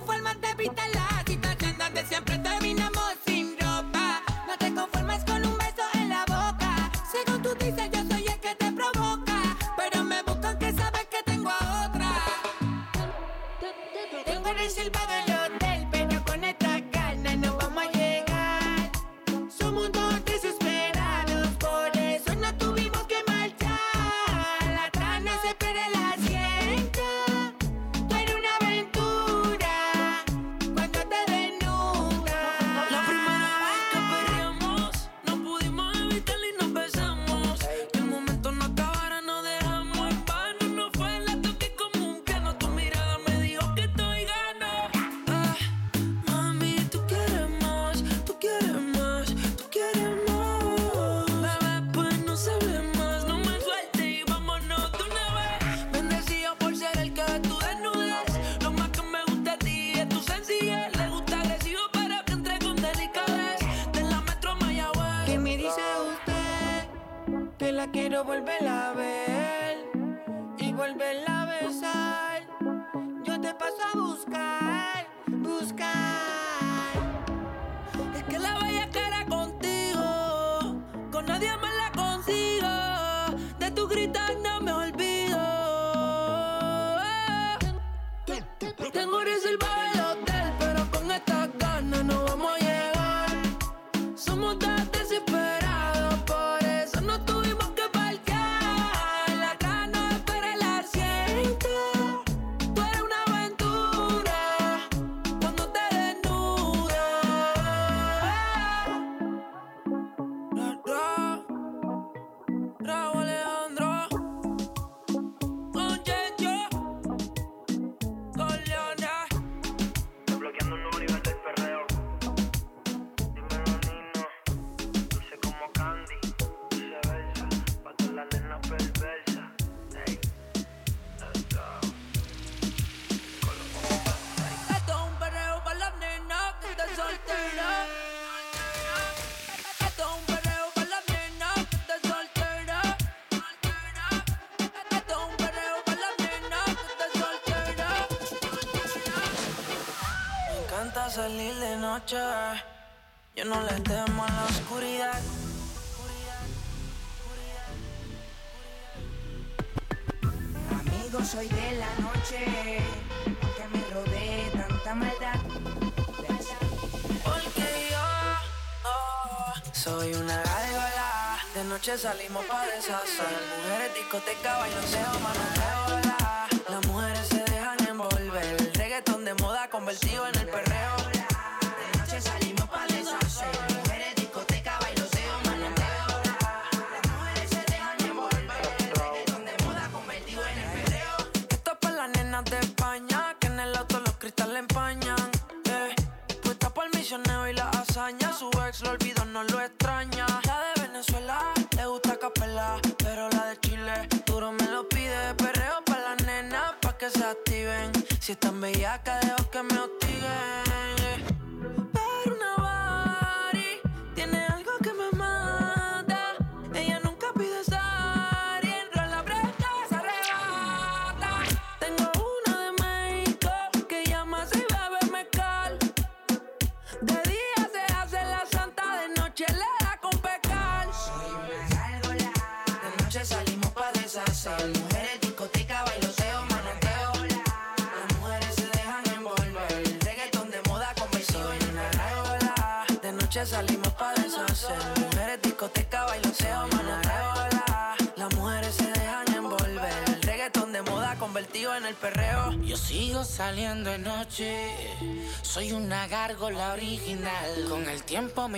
Yo no le temo a la oscuridad. Amigo, soy de la noche, aunque me rodee tanta maldad. Porque yo oh, soy una gárgola. De noche salimos para deshacer. Mujeres, discoteca, bailoseo, manoteo, la. Las mujeres se dejan envolver. El reggaetón de moda convertido en el perreo.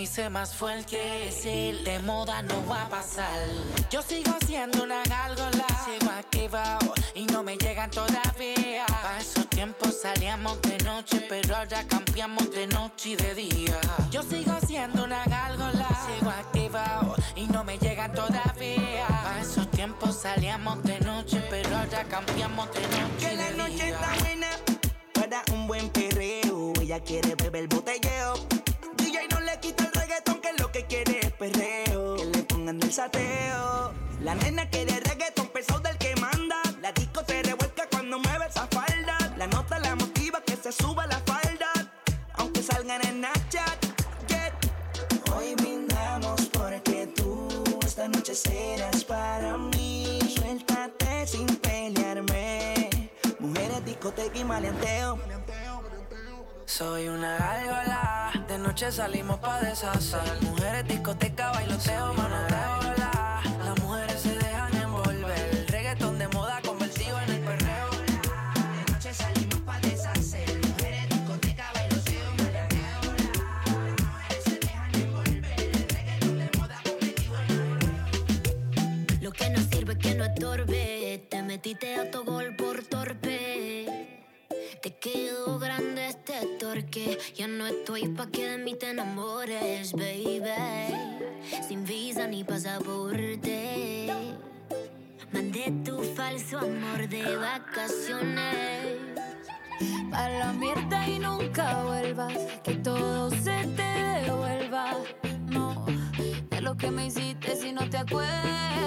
Hice más fuerte, si de moda no va a pasar. Yo sigo siendo una gárgola, sigo activado y no me llegan todavía. A esos tiempos salíamos de noche, pero ahora cambiamos de noche y de día. Yo sigo siendo una gárgola, sigo activado y no me llegan todavía. A esos tiempos salíamos de noche, pero ahora cambiamos de noche Que y la de noche día. está buena para un buen perreo. Ella quiere beber botelleo. La nena quiere reggaetón pesado del que manda. La disco se revuelca cuando mueve esa falda. La nota la motiva que se suba la falda. Aunque salgan en Snapchat. yeah. Hoy brindamos porque tú esta noche serás para mí. Suéltate sin pelearme. Mujeres, discoteca y maleanteo. Soy una gárgola, de noche salimos pa' deshacer. Mujeres, discoteca, bailoteo, manoteo, la. Las mujeres se dejan envolver. El reggaetón de moda convertido en el perreo. De noche salimos pa' deshacer. Mujeres, discoteca, bailoteo, maleanteo. Las mujeres se dejan envolver. El reggaetón de moda convertido en Lo que no sirve que no estorbe. Te metiste a tu gol por torpe. Te quedó grande este torque. Ya no estoy pa' que de mí te enamores, baby. Sin visa ni pasaporte. Mandé tu falso amor de vacaciones. A la mierda y nunca vuelvas, que todo se te devuelva. No, de lo que me hiciste si no te acuerdas.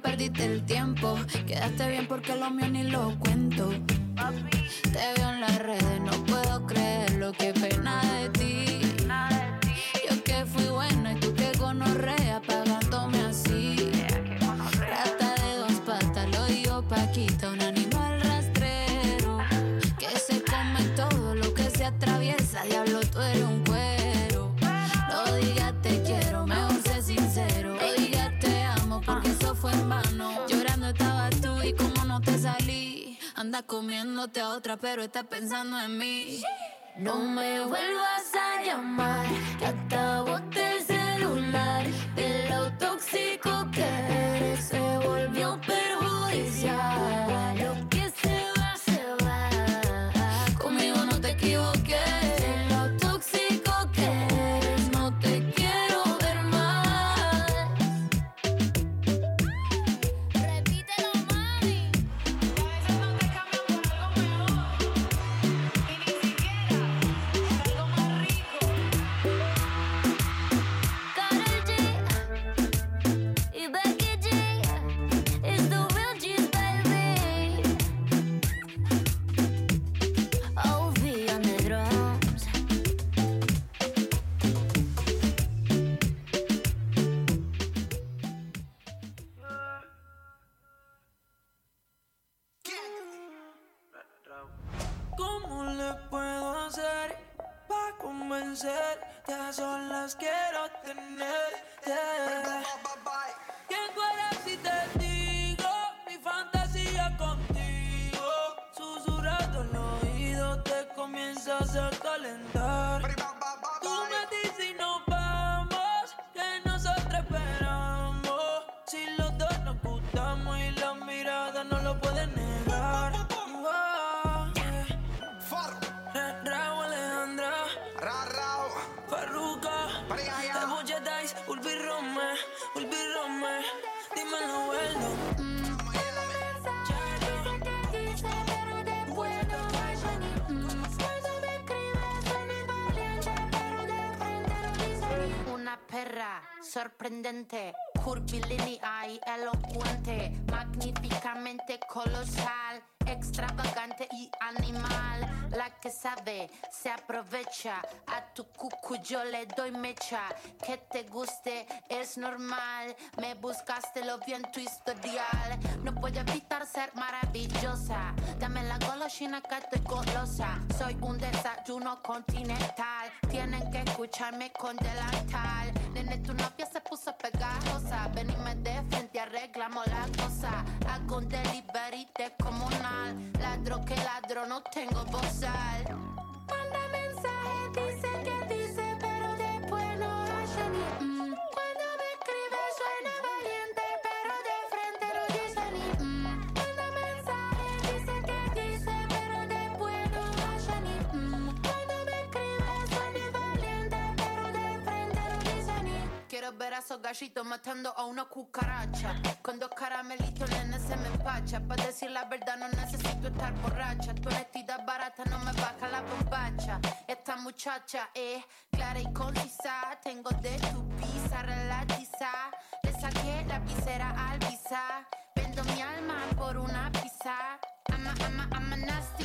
Perdiste el tiempo. Quedaste bien porque lo mío ni lo cuento. Te veo en las redes, no puedo creer lo que pena de ti. Anda comiéndote a otra, pero estás pensando en mí. No me vuelvas a llamar, que boté el celular. De lo tóxico que eres, se volvió perjudicial. A solas quiero tenerte. ¿Quién fuera si te digo mi fantasía contigo? Susurrando el oído te comienzas a calentar. Sorprendente, curvilínea y elocuente, magníficamente colosal, extravagante y animal. La que sabe se aprovecha, a tu cucu yo le doy mecha. Que te guste es normal, me buscaste lo vi en tu historial. No puedo evitar ser maravillosa, dame la golosina que estoy golosa. Soy un desayuno continental, tienen que escucharme con delantal. Nene, tu novia se puso pegajosa, venime de frente, arreglamos la cosa. Hago un delivery descomunal, ladro que ladro, no tengo bozal. Manda mensaje, dice que dice, pero después no hace ni mm. Cuando me escribe suena valiente, pero de frente no dice ni mm. Manda mensaje, dice que dice, pero después no hace ni mm. Cuando me escribe suena valiente, pero de frente no dice ni Quiero ver a esos gallitos matando a una cucaracha. Con dos caramelitos, nene, se me empacha. Decir la verdad, no necesito estar borracha. Tu honestidad barata no me baja la bombacha. Esta muchacha es clara y concisa. Tengo de tu pizza relatiza. Le saqué la visera al visa. Vendo mi alma por una pizza. I'm a, I'm a, I'm a nasty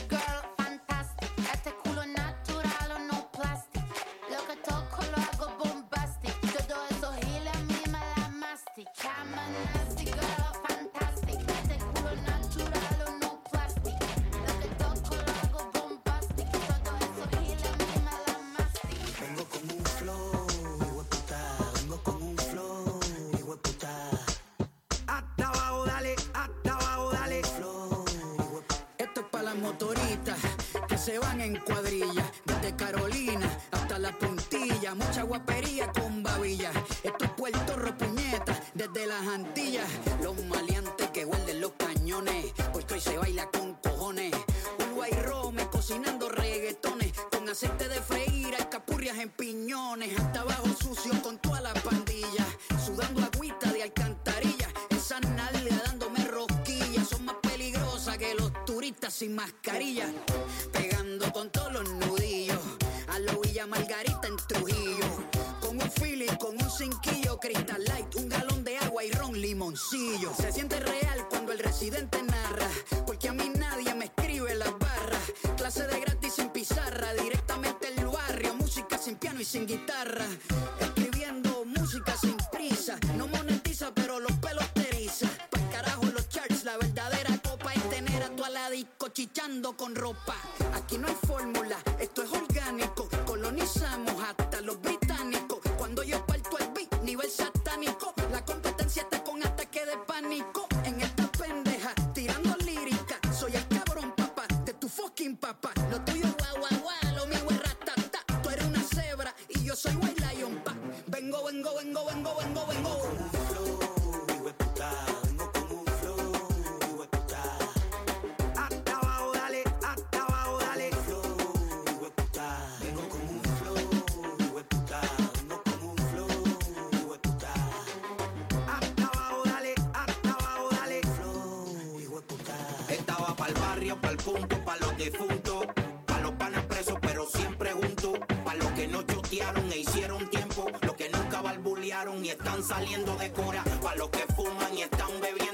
van en cuadrilla. Desde Carolina hasta la puntilla. Mucha guapería con babilla. Esto es Puerto desde las Antillas. Los maleantes que guarden los cañones. Porque hoy se baila con cojones. Uruguay Rome cocinando reggaetones. Con aceite de freír, alcapurrias en piñones. Hasta abajo sucio con toda la pandilla. Sudando agüita de alcantarilla. Esa nalga dándome rosquillas. Son más peligrosas que los turistas sin mascarilla. Con todos los nudillos. A lo Villa Margarita en Trujillo. Con un feeling, con un cinquillo. Crystal Light, un galón de agua y ron limoncillo. Se siente real cuando el residente narra. Porque a mí nadie me escribe las barras. Clase de gratis sin pizarra. Directamente el barrio. Música sin piano y sin guitarra. Chichando con ropa. Aquí no hay fórmula, esto es orgánico. Colonizamos hasta están saliendo de cora, pa' los que fuman y están bebiendo,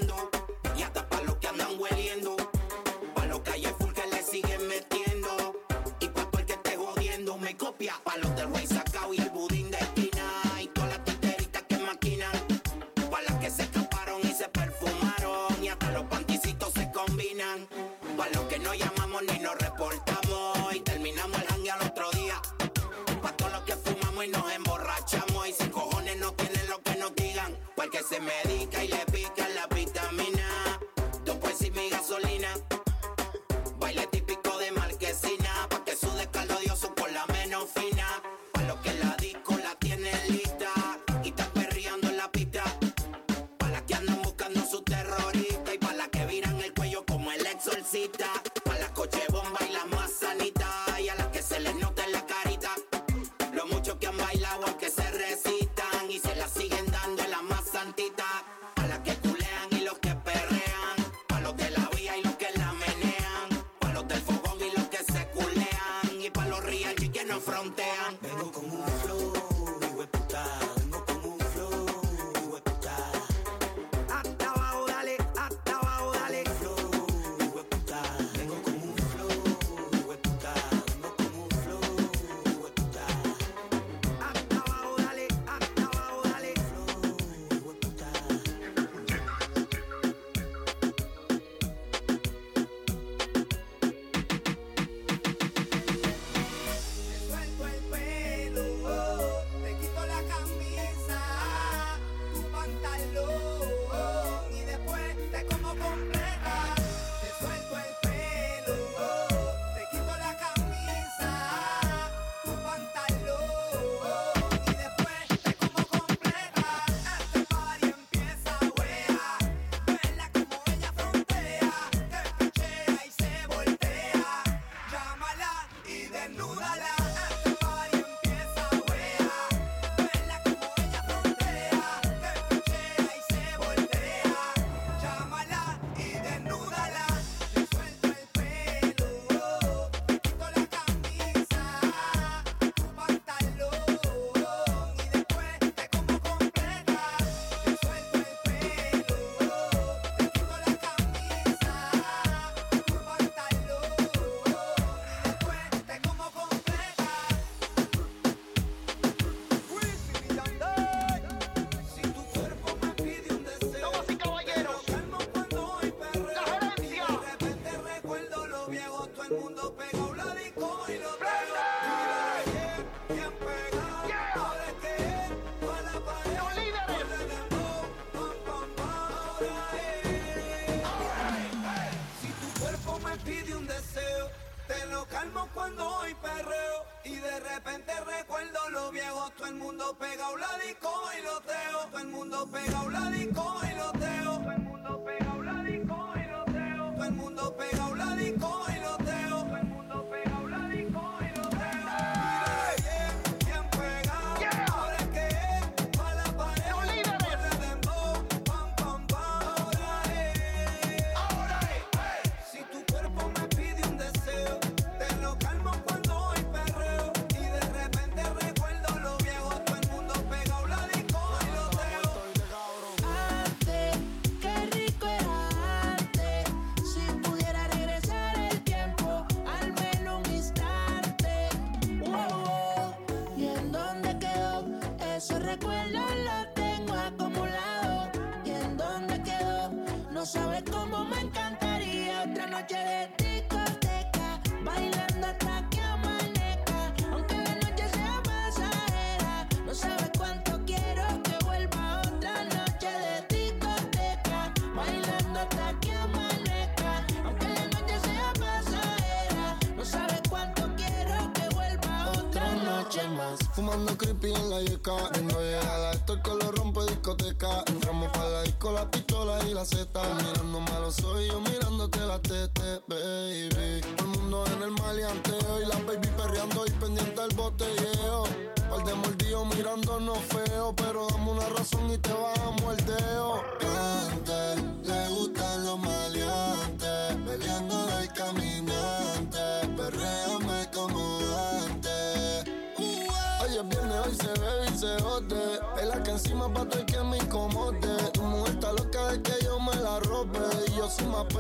Fumando creepy en la yeca. Viendo llegar al actor que lo rompe discoteca. Entramos para la disco, la pistola y la zeta. Mirando malos soy yo mirándote la tete, baby. Todo el mundo en el maleanteo y la baby perreando y pendiente al botelleo. Par de mordidos mirándonos feo, pero dame una razón y te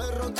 error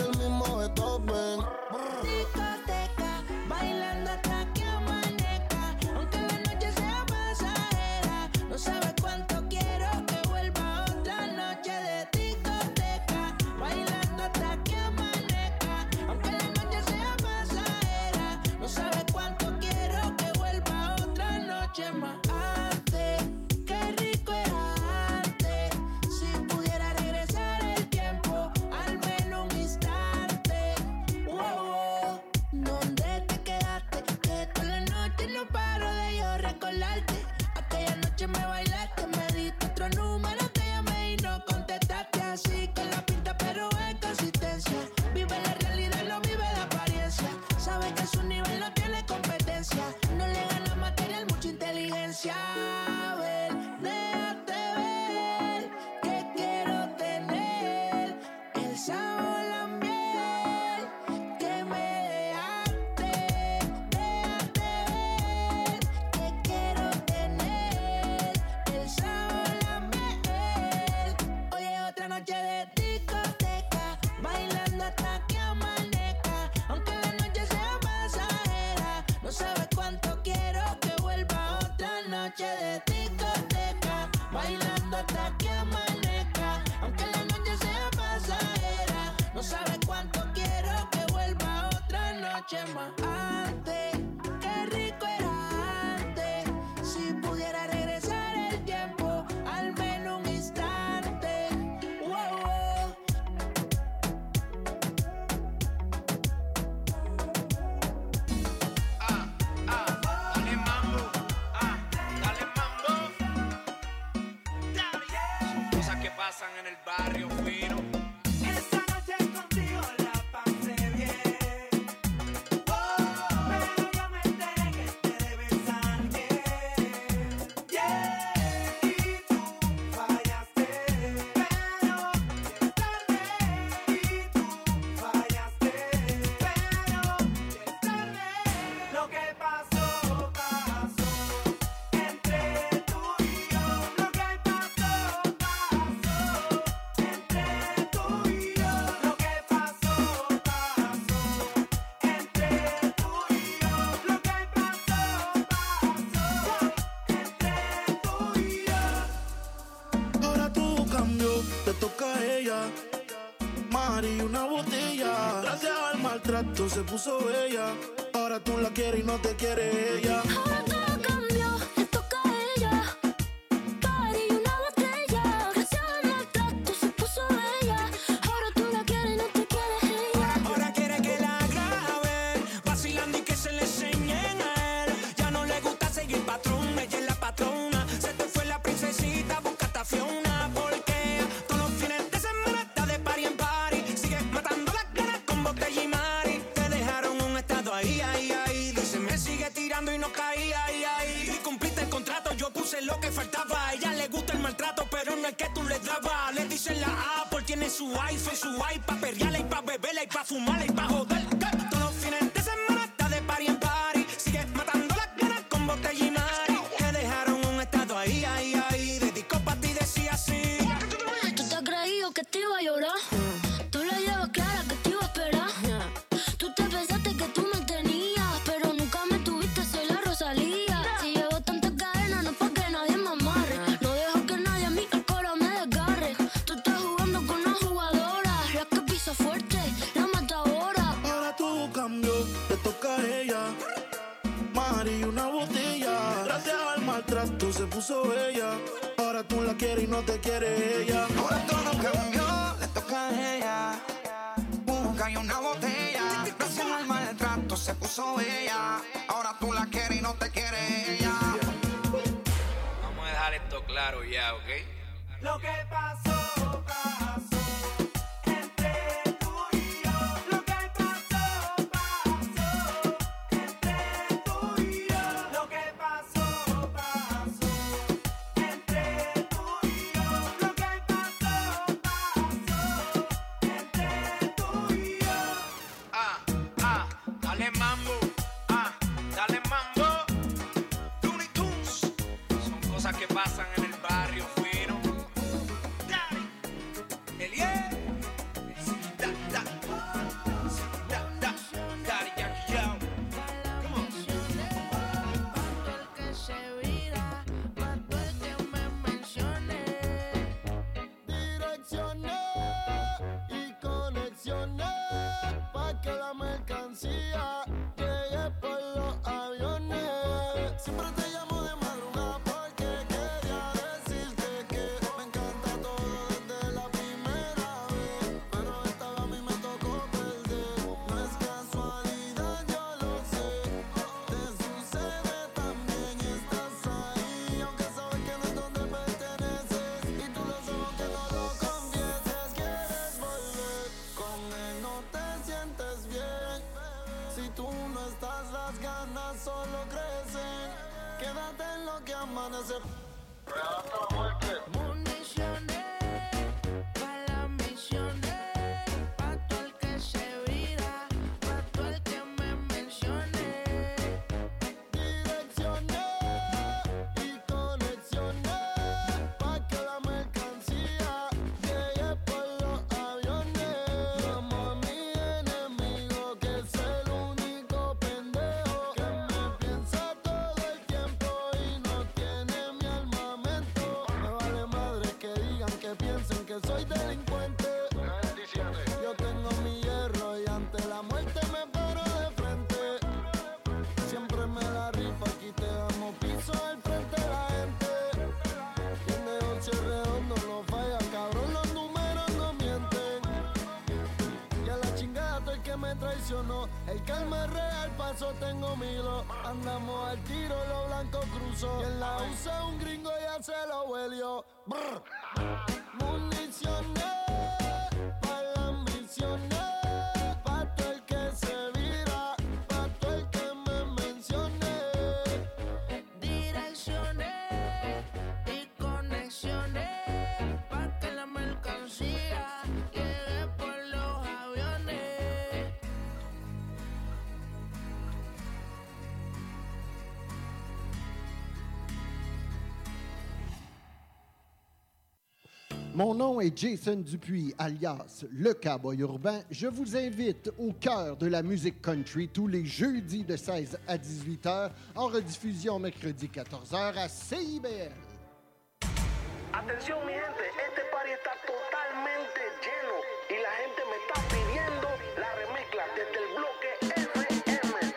se puso bella. Ahora tú la quieres y no te quiere ella. y soy su hype, pa' perrearla y pa' beberla y pa' fumarla up. Traicionó. El calma es real, paso tengo milo. Andamos al tiro, lo blanco cruzo. Y en la usa un gringo Mon nom est Jason Dupuis, alias Le Cowboy Urbain. Je vous invite au cœur de la musique country tous les jeudis de 16 à 18 heures, en rediffusion mercredi 14 heures à CIBL. Atención mi gente, este party está totalmente lleno y la gente me está pidiendo la remezcla desde el bloque FM.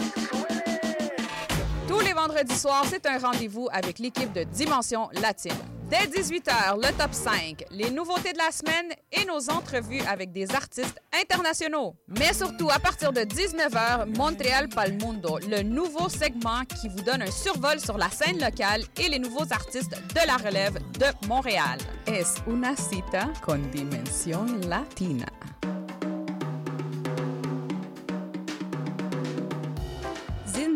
Tous les vendredis soirs, c'est un rendez-vous avec l'équipe de Dimension Latine. Dès 18h, le top 5, les nouveautés de la semaine et nos entrevues avec des artistes internationaux. Mais surtout, à partir de 19h, Montréal Palmundo, le nouveau segment qui vous donne un survol sur la scène locale et les nouveaux artistes de la relève de Montréal. Es una cita con Dimension Latina.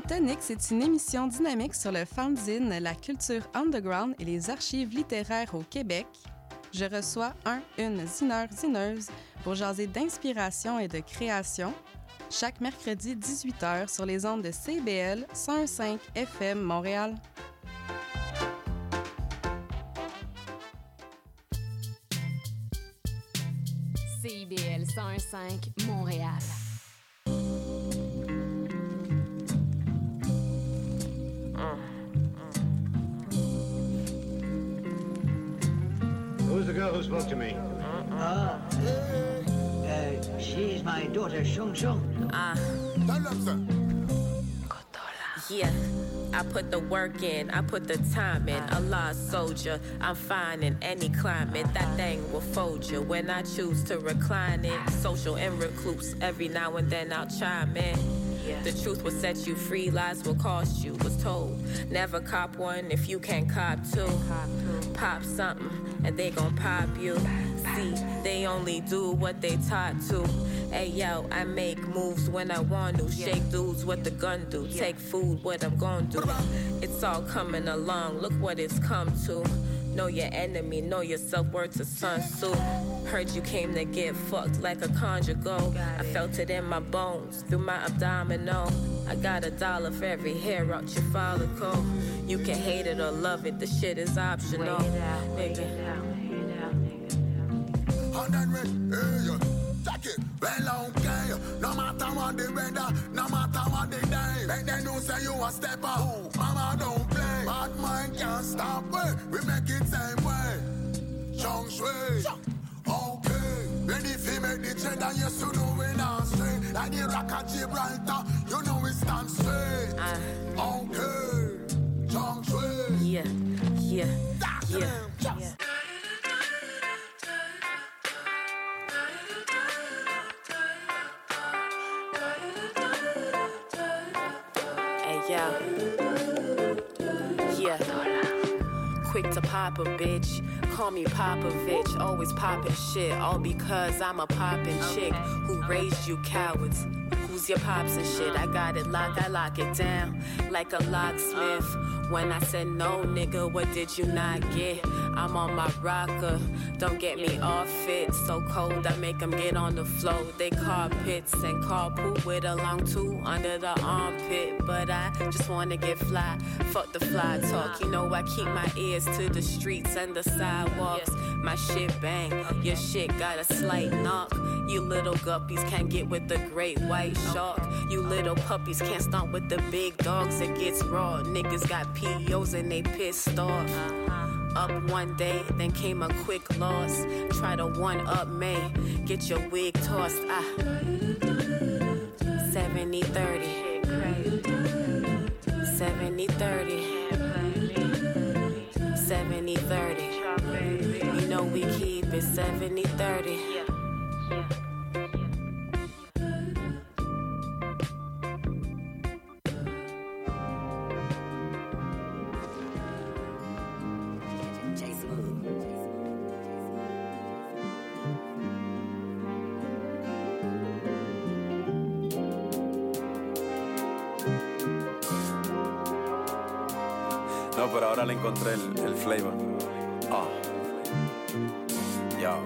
Tonic, c'est une émission dynamique sur le fanzine, la culture underground et les archives littéraires au Québec. Je reçois un, une zineur, zineuse pour jaser d'inspiration et de création chaque mercredi 18h sur les ondes de CBL 105 FM Montréal. CIBL 105 Montréal. The girl who spoke to me? Uh, uh, she's my daughter, Shung Shung. Ah. Yeah, I put the work in, I put the time in. A lost soldier, I'm fine in any climate. That thing will fold you when I choose to recline it. Social and recluse, every now and then I'll chime in. The truth will set you free, lies will cost you, was told. Never cop one if you can't cop two. Pop something and they gon' pop you. See, they only do what they taught to. Hey yo, I make moves when I want to. Shake dudes what the gun do. Take food, what I'm gon' do. It's all coming along, look what it's come to. Know your enemy, know your self worth to Sun Tzu. Heard you came to get fucked like a conjugal. I felt it in my bones, through my abdominal. I got a dollar for every hair out your follicle. You can hate it or love it, the shit is optional. Nigga. And then we, hey, yeah. Check it, well, okay. No matter what the weather, no matter what the day. Make them know say you a stepper. Mama don't mind can't stop it. We make it same way. Shang Shui. Okay. Ready fi make the cheddar, yes you know we not straight. Like the rock of Gibraltar, you know we stand straight. Ah. Okay. Shang Shui. Yeah, yeah, yeah. yeah. Quick to pop a bitch. Call me Popovich. Always popping shit. All because I'm a popping chick who raised you cowards. Who's your pops and shit? I got it locked, I lock it down like a locksmith. When I said no, nigga, what did you not get? I'm on my rocker, don't get me off it. So cold, I make them get on the floor. They carpets and carpool with a long two under the armpit. But I just wanna get fly, fuck the fly talk. You know, I keep my ears to the streets and the sidewalks. My shit bang, your shit got a slight knock. You little guppies can't get with the great white shark. You little puppies can't stomp with the big dogs. It gets raw. Niggas got POs and they pissed off. Up one day, then came a quick loss. Try to one up me, get your wig tossed. Ah. 70 30. 70 30. 70 30. You know we keep it 70 30. Ahora le encontré el, el flavor. Ah. Yo.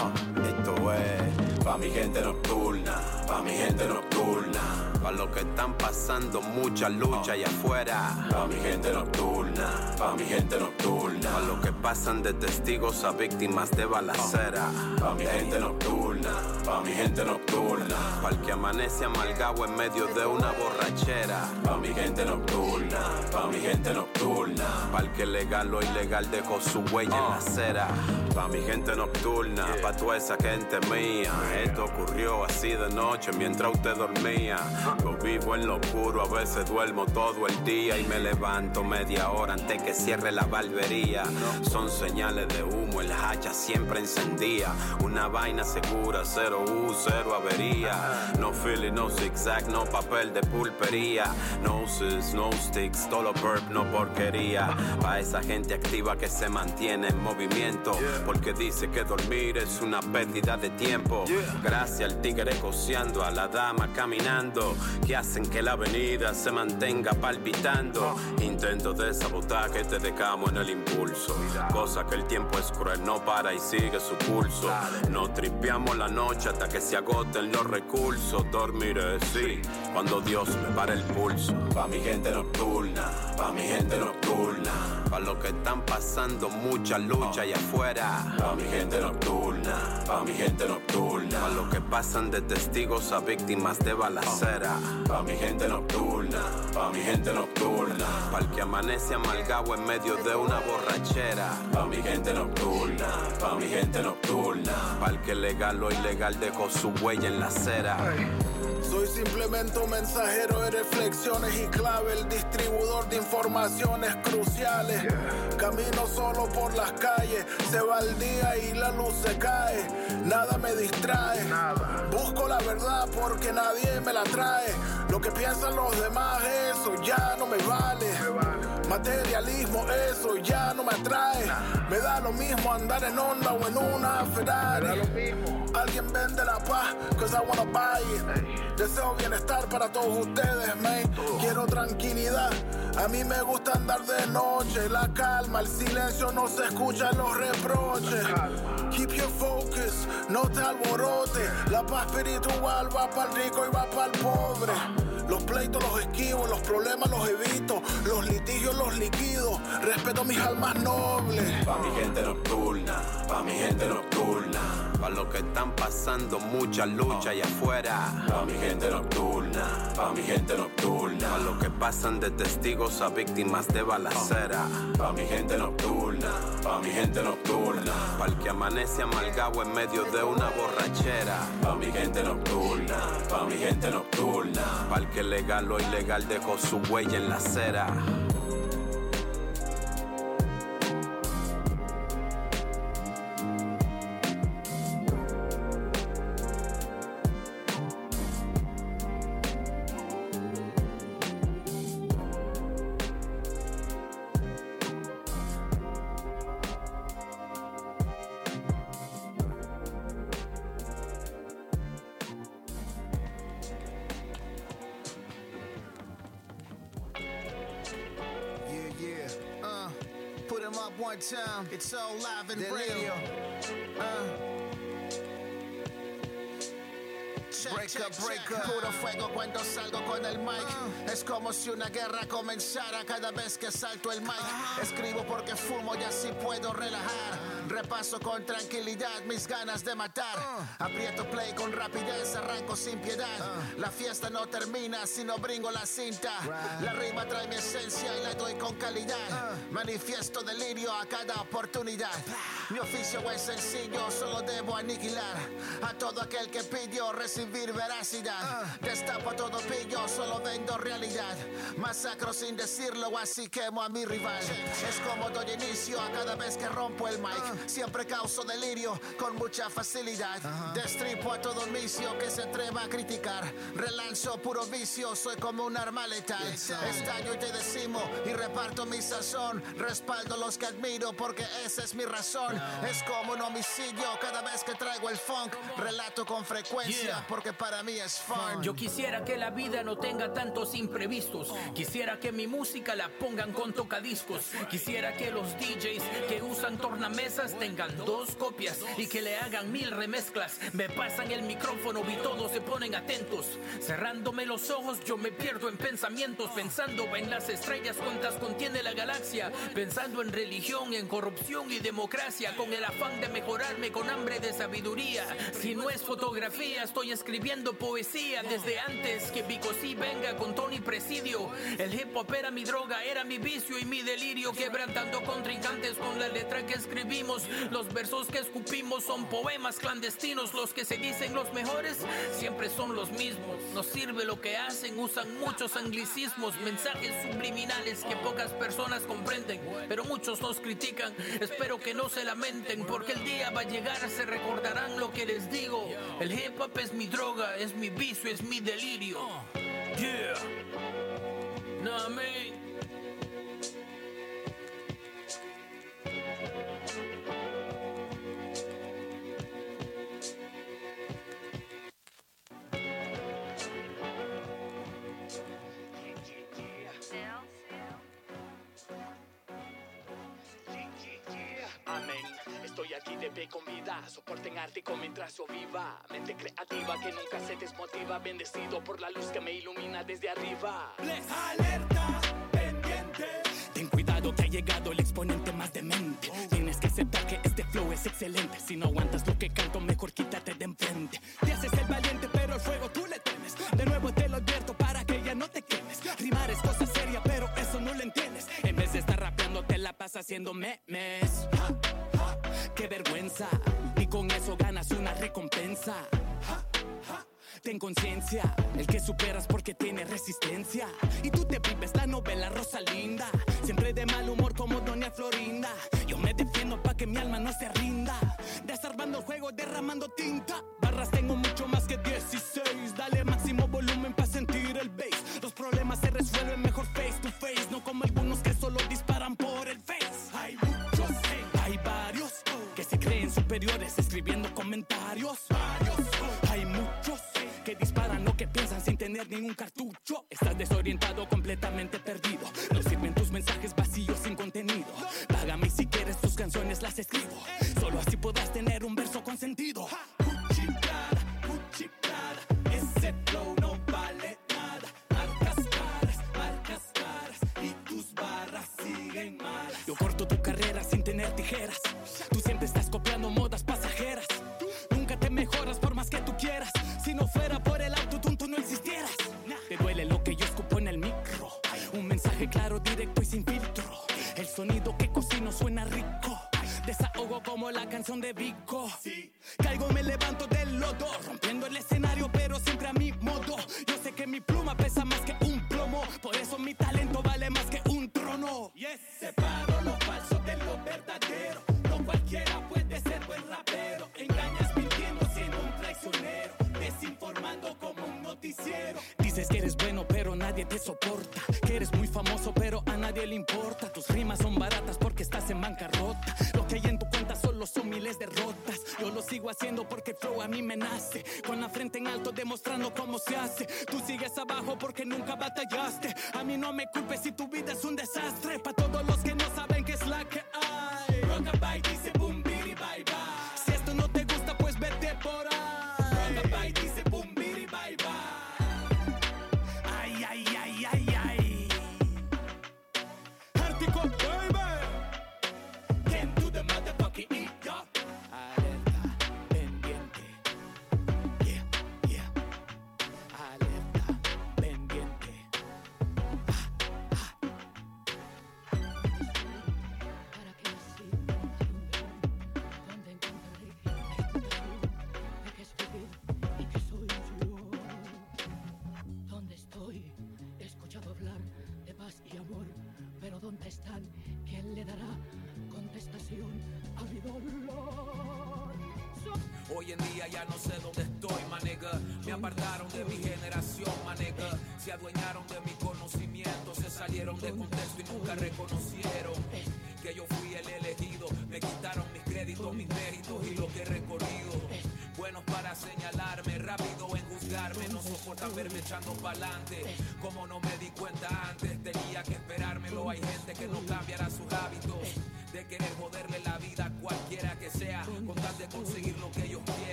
Ah, Esto es pa' mi gente nocturna, pa' mi gente nocturna. Pa' los que están pasando mucha lucha allá afuera. Pa' mi gente nocturna, pa' mi gente nocturna. Pa' los que pasan de testigos a víctimas de balacera. Pa' mi gente nocturna, pa' mi gente nocturna. Pa' el que amanece amargado en medio de una borrachera. Pa' mi gente nocturna, pa' mi gente nocturna. Pa' el que legal o ilegal dejó su huella en la acera. Pa' mi gente nocturna, pa' toda esa gente mía. Esto ocurrió así de noche mientras usted dormía. Yo vivo en lo oscuro, a veces duermo todo el día y me levanto media hora antes que cierre la barbería. Son señales de humo, el hacha siempre encendía. Una vaina segura, cero U, cero avería. No feeling, no zigzag, no papel de pulpería. No sis, no sticks, todo burp, no porquería. Pa' esa gente activa que se mantiene en movimiento. Porque dice que dormir es una pérdida de tiempo. Gracias al tigre coceando, a la dama caminando. Que hacen que la avenida se mantenga palpitando. Intento de sabotaje te dejamos en el impulso. Cosa que el tiempo es cruel, no para y sigue su pulso. No tripeamos la noche hasta que se agoten los recursos. Dormiré, sí, cuando Dios me para el pulso. Pa' mi gente nocturna, pa' mi gente nocturna. Pa' los que están pasando mucha lucha allá afuera. Pa' mi gente nocturna, pa' mi gente nocturna. Pa' los que pasan de testigos a víctimas de balacera. Pa' mi gente nocturna, pa' mi gente nocturna. Pa' el que amanece amargado en medio de una borrachera. Pa' mi gente nocturna, pa' mi gente nocturna. Pa' el que legal o ilegal dejó su huella en la acera. Soy simplemente un mensajero de reflexiones y clave, el distribuidor de informaciones cruciales. Camino solo por las calles, se va el día y la luz se cae. Nada me distrae. Busco la verdad porque nadie me la trae. Lo que piensan los demás, eso ya no me vale. Materialismo, eso ya no me atrae. Me da lo mismo andar en Honda o en una Ferrari. Alguien vende la paz, cause I wanna buy it. Deseo bienestar para todos ustedes, man. Quiero tranquilidad. A mí me gusta andar de noche, la calma, el silencio no se escucha los reproches. Keep your focus, no te alborote. La paz espiritual va para el rico y va para el pobre. Los pleitos los esquivo, los problemas los evito, los litigios los liquido. Respeto mis almas nobles. Pa' mi gente nocturna, pa' mi gente nocturna. Pa' los que están pasando mucha lucha allá afuera. Pa' mi gente nocturna, pa' mi gente nocturna. Pa' los que pasan de testigos a víctimas de balacera. Pa' mi gente nocturna, pa' mi gente nocturna. Pa' el que amanece amargado en medio de una borrachera. Pa' mi gente nocturna, pa' mi gente nocturna. Pa' el que legal o ilegal dejó su huella en la acera. Puro fuego cuando salgo con el mic. Es como si una guerra comenzara cada vez que salto el mic. Escribo porque fumo y así puedo relajar. Repaso con tranquilidad mis ganas de matar. Aprieto play con rapidez, arranco sin piedad. La fiesta no termina si no bringo la cinta. La rima trae mi esencia y la doy con calidad. Manifiesto delirio a cada oportunidad. Mi oficio es sencillo, solo debo aniquilar a todo aquel que pidió recibir veracidad. Destapo todo pillo, solo vendo realidad. Masacro sin decirlo, así quemo a mi rival. Es como doy inicio a cada vez que rompo el mic. Siempre causo delirio con mucha facilidad. Destripo a todo vicio que se atreva a criticar. Relanzo puro vicio, soy como un arma letal. Estallo y te decimo y reparto mi sazón. Respaldo los que admiro porque esa es mi razón. Es como un homicidio cada vez que traigo el funk. Relato con frecuencia porque para mí es fun. Yo quisiera que la vida no tenga tantos imprevistos. Quisiera que mi música la pongan con tocadiscos. Quisiera que los DJs que usan tornamesas tengan dos copias y que le hagan mil remezclas. Me pasan el micrófono y todos se ponen atentos. Cerrándome los ojos, yo me pierdo en pensamientos, pensando en las estrellas, cuántas contiene la galaxia. Pensando en religión, en corrupción y democracia, con el afán de mejorarme con hambre de sabiduría. Si no es fotografía, estoy escribiendo poesía desde antes que Bicosí venga con Tony Presidio. El hip hop era mi droga, era mi vicio y mi delirio, quebrantando contrincantes con la letra que escribimos. Los versos que escupimos son poemas clandestinos, los que se dicen los mejores siempre son los mismos. No sirve lo que hacen, usan muchos anglicismos, mensajes subliminales que pocas personas comprenden, pero muchos nos critican. Espero que no se lamenten, porque el día va a llegar, se recordarán lo que les digo. El hip es mi droga, es mi vicio, es mi delirio. Yeah. No, me. Aquí de pie con vida, soporten arte mientras yo viva. Mente creativa que nunca se desmotiva, bendecido por la luz que me ilumina desde arriba. Alerta, pendiente. Ten cuidado que ha llegado el exponente más demente. Tienes que aceptar que este flow es excelente. Si no aguantas lo que canto, mejor quítate de enfrente. Te haces el valiente, pero el fuego tú le temes. De nuevo te lo advierto para que ya no te quemes. Rimar es cosa seria, pero eso no lo entiendes. En vez de estar rapeando, te la pasas haciendo memes. Qué vergüenza. Y con eso ganas una recompensa. Ten conciencia, el que superas porque tiene resistencia. Y tú te vives la novela Rosalinda. Siempre de mal humor como Doña Florinda. Yo me defiendo pa' que mi alma no se rinda. Desarmando el juego, derramando tinta. Barras tengo mucho más que 16. Dale máximo volumen pa' sentir el bass. Los problemas se resuelven mejor face to face. No como algunos que solo disparan superiores escribiendo comentarios. Hay muchos que disparan lo que piensan sin tener ningún cartucho. Estás desorientado, completamente perdido. No sirven tus mensajes vacíos sin contenido. Págame si quieres tus canciones las escribo. Solo así podrás tener un verso con sentido. Directo y sin filtro. El sonido que cocino suena rico. Desahogo como la canción de Vico. Caigo, me levanto del lodo. Rompiendo el escenario, pero siempre a mi modo. Yo sé que mi pluma pesa más que un plomo. Por eso mi talento vale más que un trono. Yes, lo Que eres bueno, pero nadie te soporta. Que eres muy famoso, pero a nadie le importa. Tus rimas son baratas porque estás en bancarrota. Lo que hay en tu cuenta solo son miles de rotas. Yo lo sigo haciendo porque flow a mí me nace. Con la frente en alto demostrando cómo se hace. Tú sigues abajo porque nunca batallaste. A mí no me culpes si tu vida es un desastre. Pa' todos los que no saben qué es la que hay.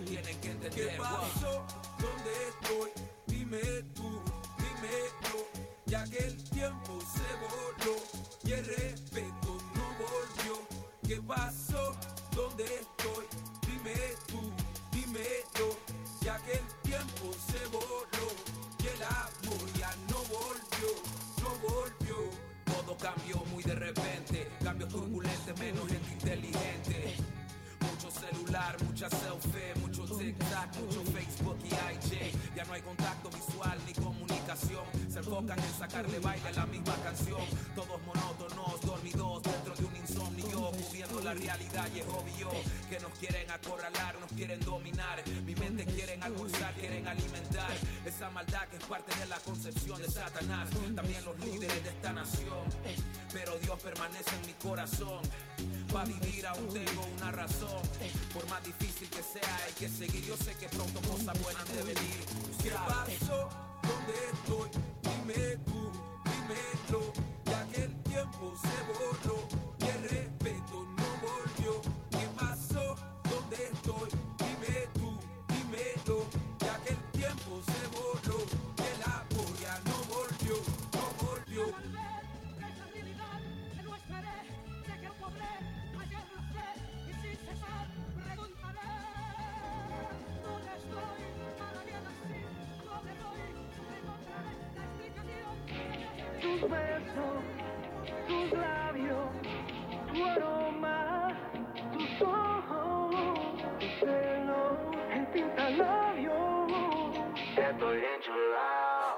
Lo tienen que entender. ¿Qué pasó? ¿Dónde acorralar, nos quieren dominar. Mi mente quieren almorzar, quieren alimentar. Esa maldad que es parte de la concepción de Satanás. También los líderes de esta nación. Pero Dios permanece en mi corazón. Para vivir aún tengo una razón. Por más difícil que sea, hay que seguir. Yo sé que pronto cosas buenas de venir. ¿Qué pasó? ¿Dónde estoy? Dime tú. Ya que el tiempo se borró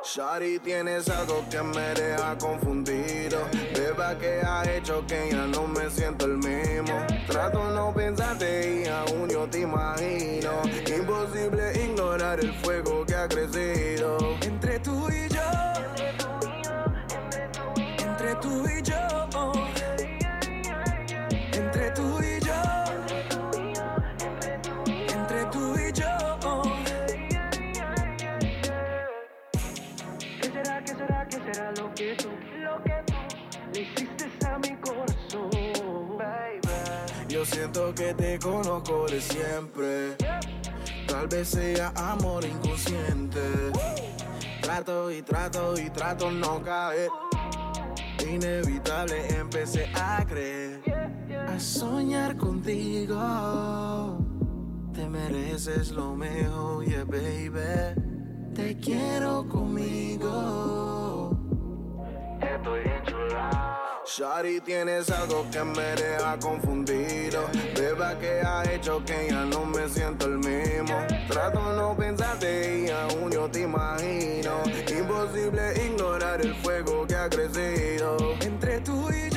Shari, tienes algo que me deja confundido. Beba que ha hecho que ya no me siento el mismo. Trato no pensarte y aún yo te imagino. Imposible ignorar el fuego que ha crecido. Entre tú y yo, entre tú y yo, entre qué será, lo que tú, lo que tú le hiciste a mi corazón, baby? Yo siento que te conozco de siempre. Tal vez sea amor inconsciente. Trato y trato y trato no caer. Inevitable empecé a creer. A soñar contigo. Te mereces lo mejor, yeah, baby. Te quiero conmigo. Estoy enchulado. Shari, tienes algo que me deja confundido. Beba que ha hecho que ya no me siento el mismo. Trato no pensarte y aún yo te imagino. Imposible ignorar el fuego que ha crecido. Entre tú y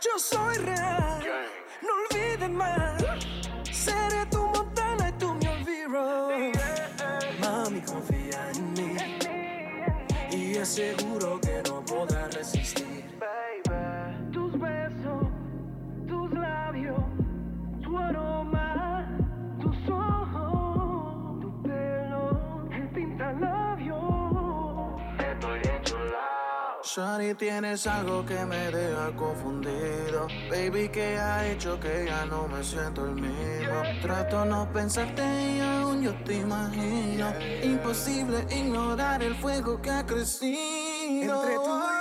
Yo soy real, no olvides más. Seré tu montana y tú mi olvido. Mami, confía en mí. Y es seguro que Shari, tienes algo que me deja confundido. Baby, que ha hecho que ya no me siento el mismo. Trato no pensarte y aún yo te imagino. Imposible ignorar el fuego que ha crecido. Entre tú y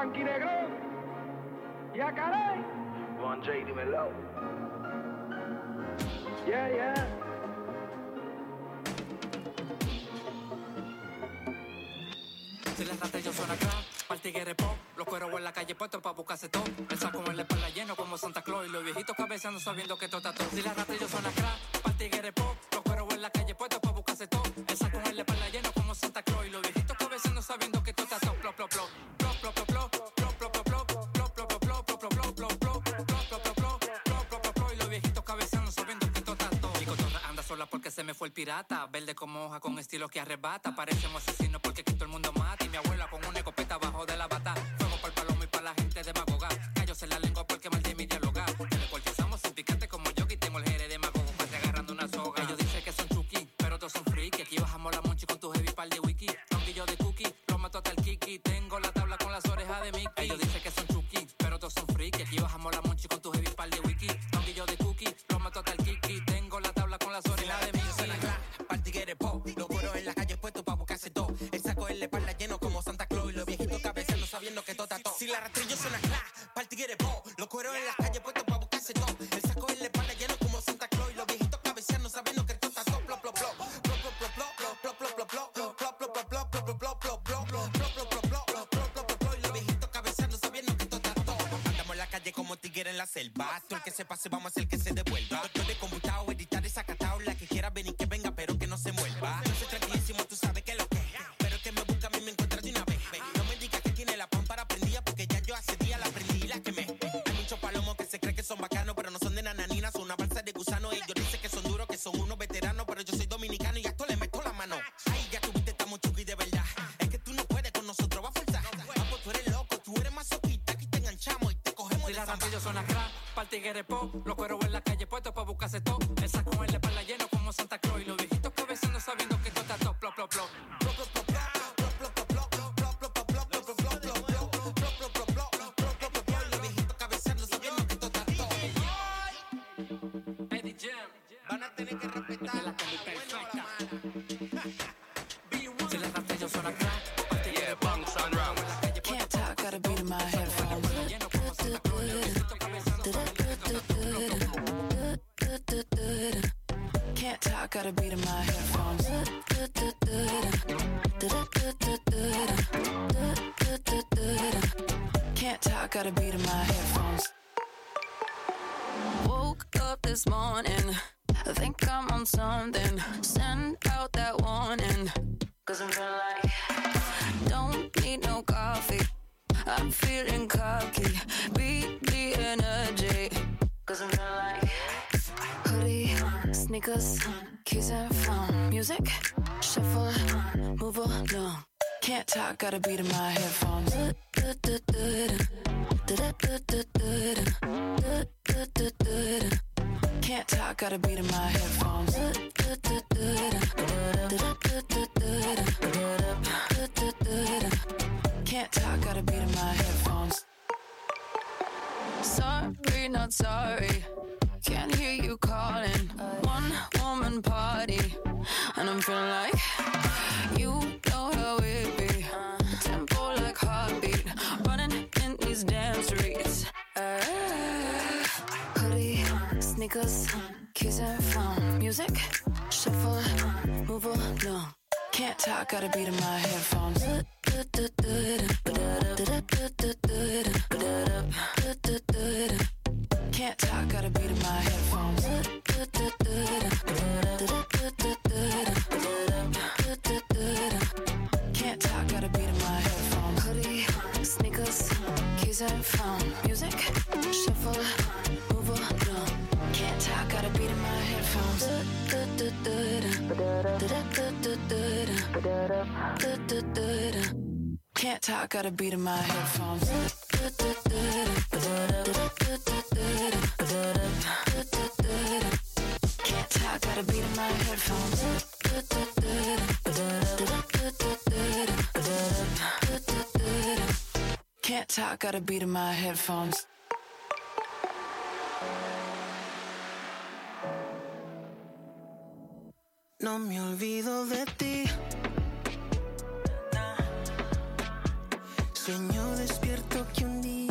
blanquinegro. Ya caray. Juan J, dímelo. Yeah, yeah. Si las ratas son acá, pa'l tigre pop. Los cueros en la calle puestos pa' buscarse todo. El saco en la espalda lleno como Santa Claus. Y los viejitos cabeceando sabiendo que todo está todo. Si las ratas son acá, pa'l tigre pop. Los cueros en la calle puestos pa' buscarse todo. El saco en la espalda lleno como Santa Claus. Y los viejitos fue el pirata. Verde como hoja con estilo que arrebata. Parecemos asesinos porque aquí todo el mundo mata. Y mi abuela con una escopeta abajo de la No me olvido de ti. Sueño despierto que un día.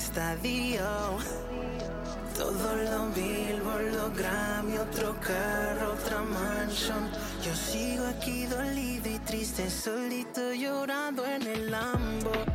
Estadio. Todo lo Billboard, lo Grammy, otro carro, otra mansión. Yo sigo aquí dolido y triste, solito llorando en el Lambo.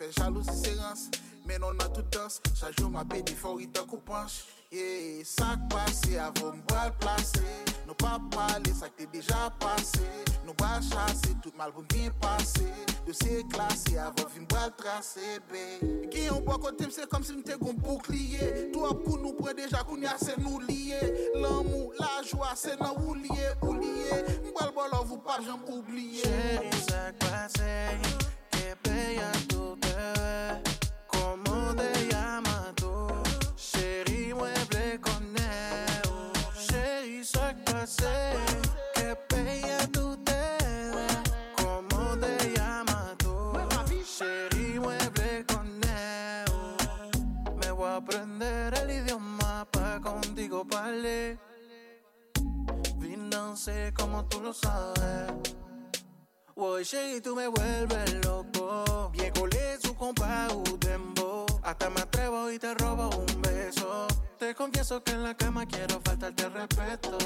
fè jalousi serans Menon nan toutans, chajou ma pedi fori tan koupanj Ye, sak pase avon mbal plase Nou pa pale sak te deja pase Nou ba chase, tout mal pou mbyen pase Dosye klase avon vi mbal trase be Gen yon bo kote mse kom si mte goun boukliye Tou ap kou nou pre deja koun ya se nou liye Lan mou la jwa se nan ou liye, ou liye Mbal bol avou pa jen oubliye Chéri sak pase qué bella tú te ves. ¿Cómo te llamas tú? Chérie, mueble con. Chérie, ça clase, qué bella tú te ves. ¿Cómo te llamas tú? Chérie, mueble con neo. Me voy a aprender el idioma pa' contigo parler. Vine danser como tú lo sabes. Woy, chérie, tú me vuelves loco. Bien collé su compa ou dembo. Hasta me atrevo y te robo un beso. Te confieso que en la cama quiero faltarte respeto.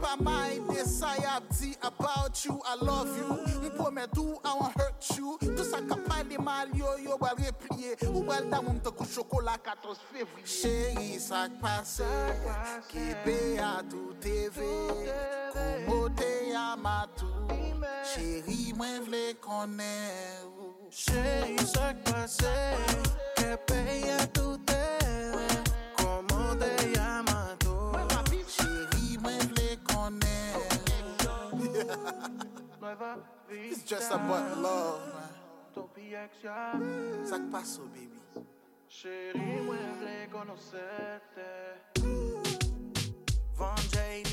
Mama, I desire about you, I love you. Mi prometo, I won't hurt you. Tout sa kapay de mal yo, yo wal repliye. Ou wal da moun te kou chokola 14 fevriye. Chéri, sak pase, kebe a tou teve. Kou te a matou, chéri mwen vle konen ou. Chérie, ça passe, que bella tú te ves. ¿Cómo te llamas tú? Chéri, mwen vle konen It's just about love, man Sak paso, baby Chérie, mueble conocerte. Von J,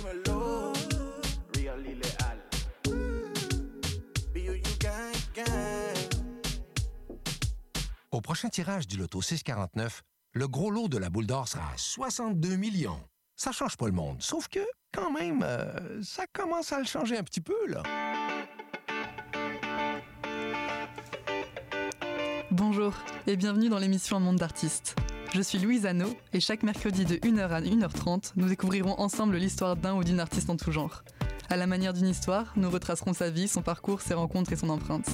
Au prochain tirage du Loto 649, le gros lot de la boule d'or sera à 62 millions. Ça change pas le monde, sauf que, quand même, euh, ça commence à le changer un petit peu, là. Bonjour et bienvenue dans l'émission Un monde d'artistes. Je suis Louise Anneau et chaque mercredi de 1h à 1h30, nous découvrirons ensemble l'histoire d'un ou d'une artiste en tout genre. À la manière d'une histoire, nous retracerons sa vie, son parcours, ses rencontres et son empreinte.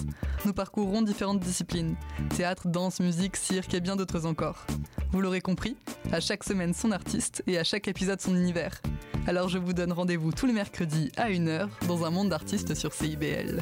Nous parcourrons différentes disciplines théâtre, danse, musique, cirque et bien d'autres encore. Vous l'aurez compris, à chaque semaine son artiste et à chaque épisode son univers. Alors je vous donne rendez-vous tous les mercredis à 1h dans un monde d'artistes sur CIBL.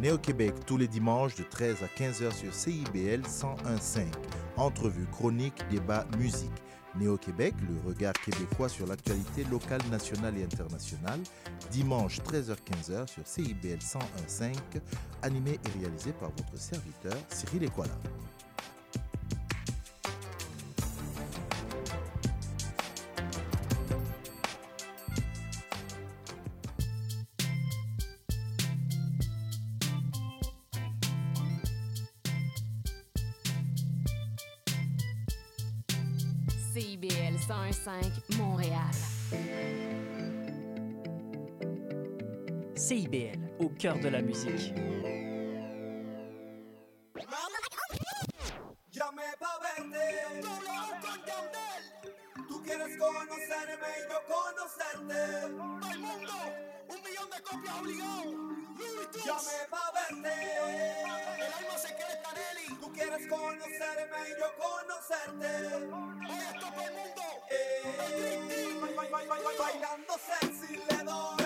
Néo-Québec tous les dimanches de 13 à 15h sur CIBL 101.5. Entrevue, chronique, débat, musique. Néo-Québec, le regard québécois sur l'actualité locale, nationale et internationale. Dimanche 13h-15h sur CIBL 101.5. Animé et réalisé par votre serviteur Cyril Equala. CIBL 101.5 Montréal. CIBL, au cœur de la musique. Conocerme y yo conocerte. Todo el mundo, un millón de copias obligado. Llamé pa' verte. El alma se quiere Canelli. Tú quieres conocerme y yo conocerte. Oye, esto todo el mundo. Eh, bailando sexy le doy.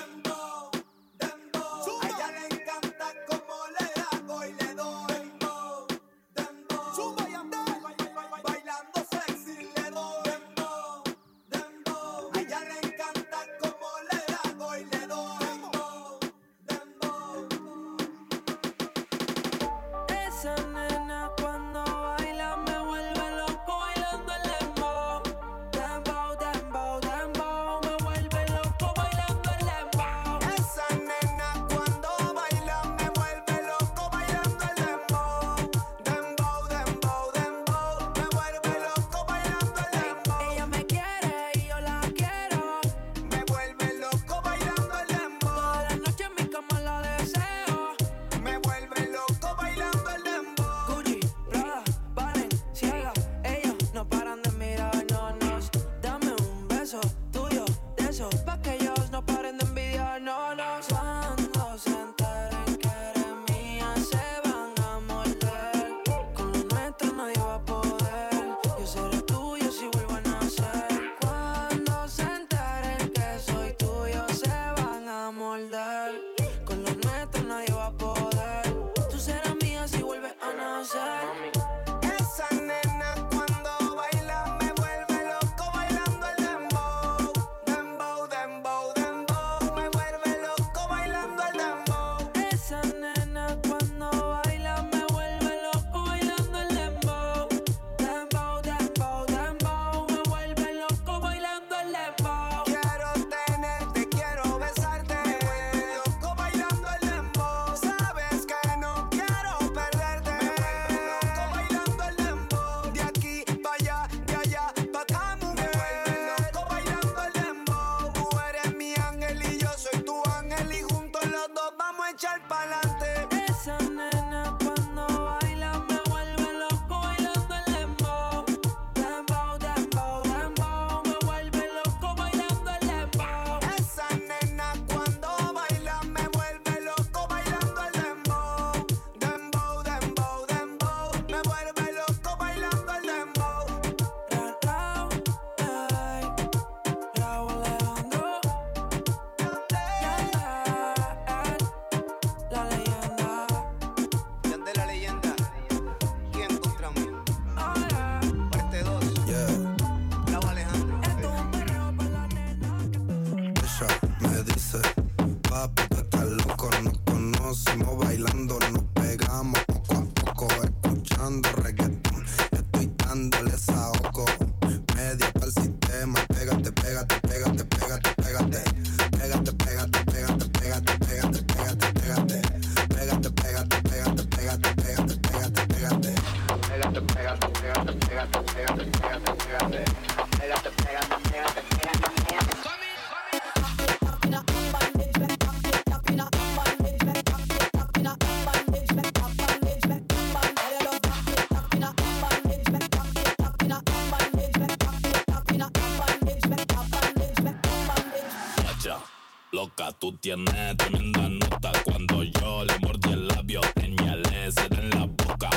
Tú tienes tremenda nota cuando yo le mordí el labio. Señalé se en la boca.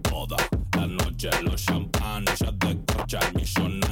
Toda la noche los champán, ya te escuchan millonario.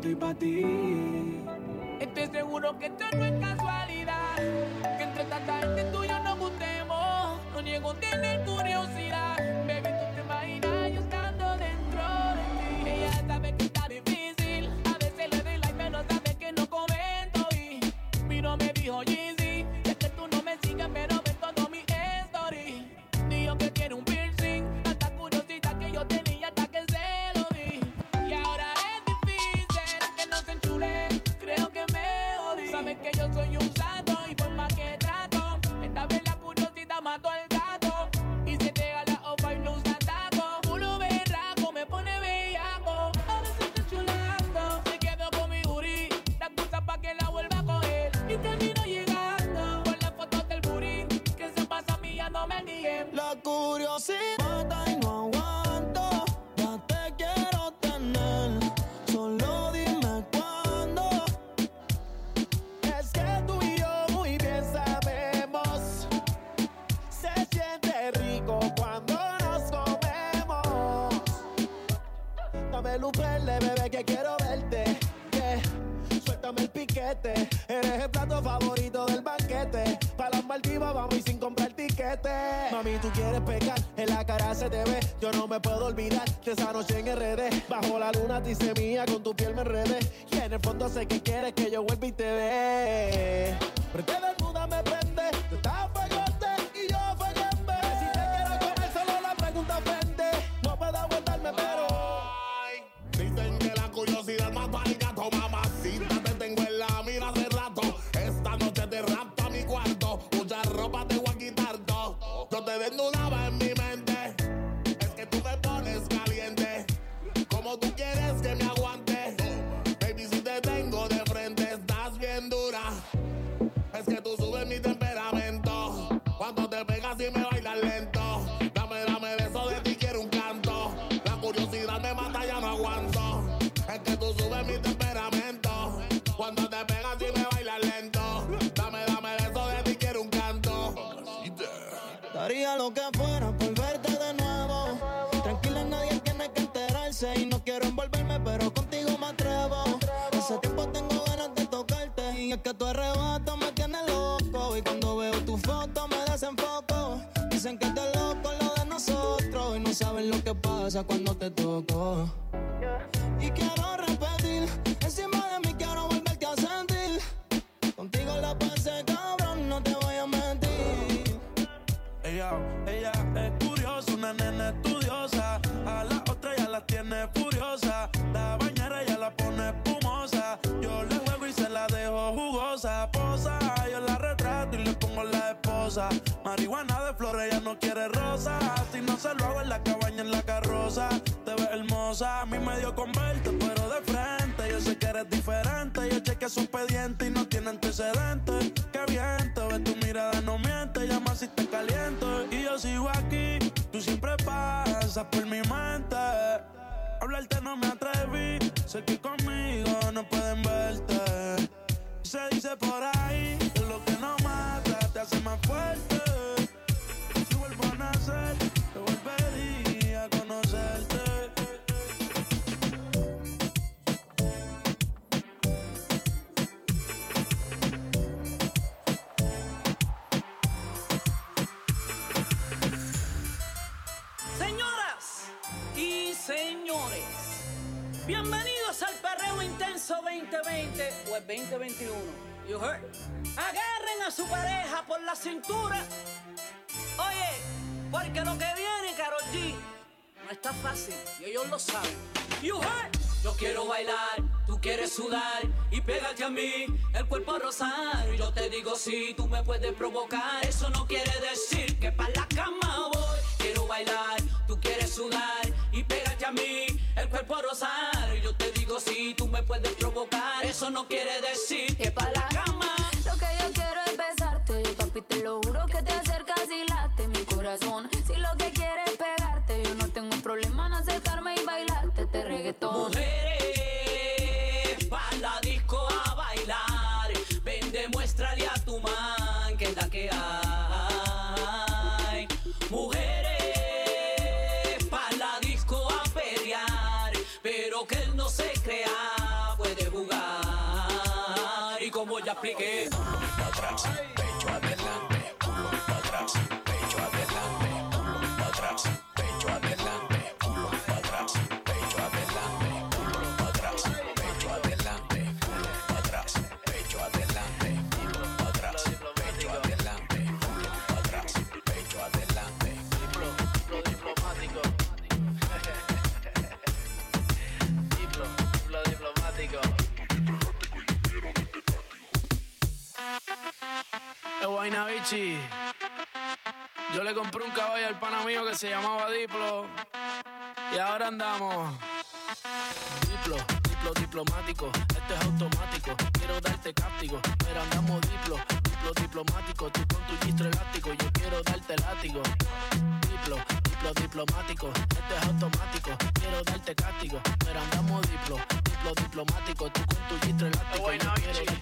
53 by Eres el plato favorito del banquete. Pa' las Maldivas vamos y sin comprar tiquete. Mami, tú quieres pecar, en la cara se te ve. Yo no me puedo olvidar de esa noche en RD. Bajo la luna te hice mía, con tu piel me enredé. Y en el fondo sé que quieres que yo vuelva y te dé. Frente desnuda me prende, tú estás que tu arrebato me tiene loco. Y cuando veo tu foto me desenfoco. Dicen que te loco lo de nosotros. Y no saben lo que pasa cuando te toco. Esposa. Marihuana de flores, ella no quiere rosa. Si no se lo hago en la cabaña, en la carroza. Te ves hermosa, a mí me dio con verte, pero de frente. Yo sé que eres diferente. Yo chequeé su expediente y no tiene antecedentes. Qué bien, te ves tu mirada, no miente. Llama si te caliento. Y yo sigo aquí, tú siempre pasas por mi mente. Hablarte no me atreví, sé que conmigo no pueden verte. Se dice por ahí Intenso 2020 o el 2021. You heard? Agarren a su pareja por la cintura. Oye, porque lo que viene, Karol G, no está fácil y ellos lo saben. You heard? Yo quiero bailar, tú quieres sudar y pégate a mí, el cuerpo a rozar. Yo te digo si tú me puedes provocar, eso no quiere decir que para la cama voy. Bailar, tú quieres sudar y pégate a mí, el cuerpo a rozar. Yo te digo si tú me puedes provocar, eso no quiere decir que para la cama. Lo que yo quiero es besarte, papi, te lo juro que te acercas y late mi corazón. Si lo que quieres es pegarte, yo no tengo problema en acercarme y bailarte este reggaetón. Mujeres, y Es Guaynabichi. Yo le compré un caballo al pana mío que se llamaba Diplo. Y ahora andamos. Diplo, diplo diplomático. Esto es automático. Quiero darte cáptico. Pero andamos diplo, diplo diplomático. Tú con tu gistro elástico. Yo quiero darte látigo. Diplo, diplo diplomático. Esto es automático. Quiero darte cáptico. Pero andamos diplo, diplo diplomático. Tú con tu gistro elástico. Yo quiero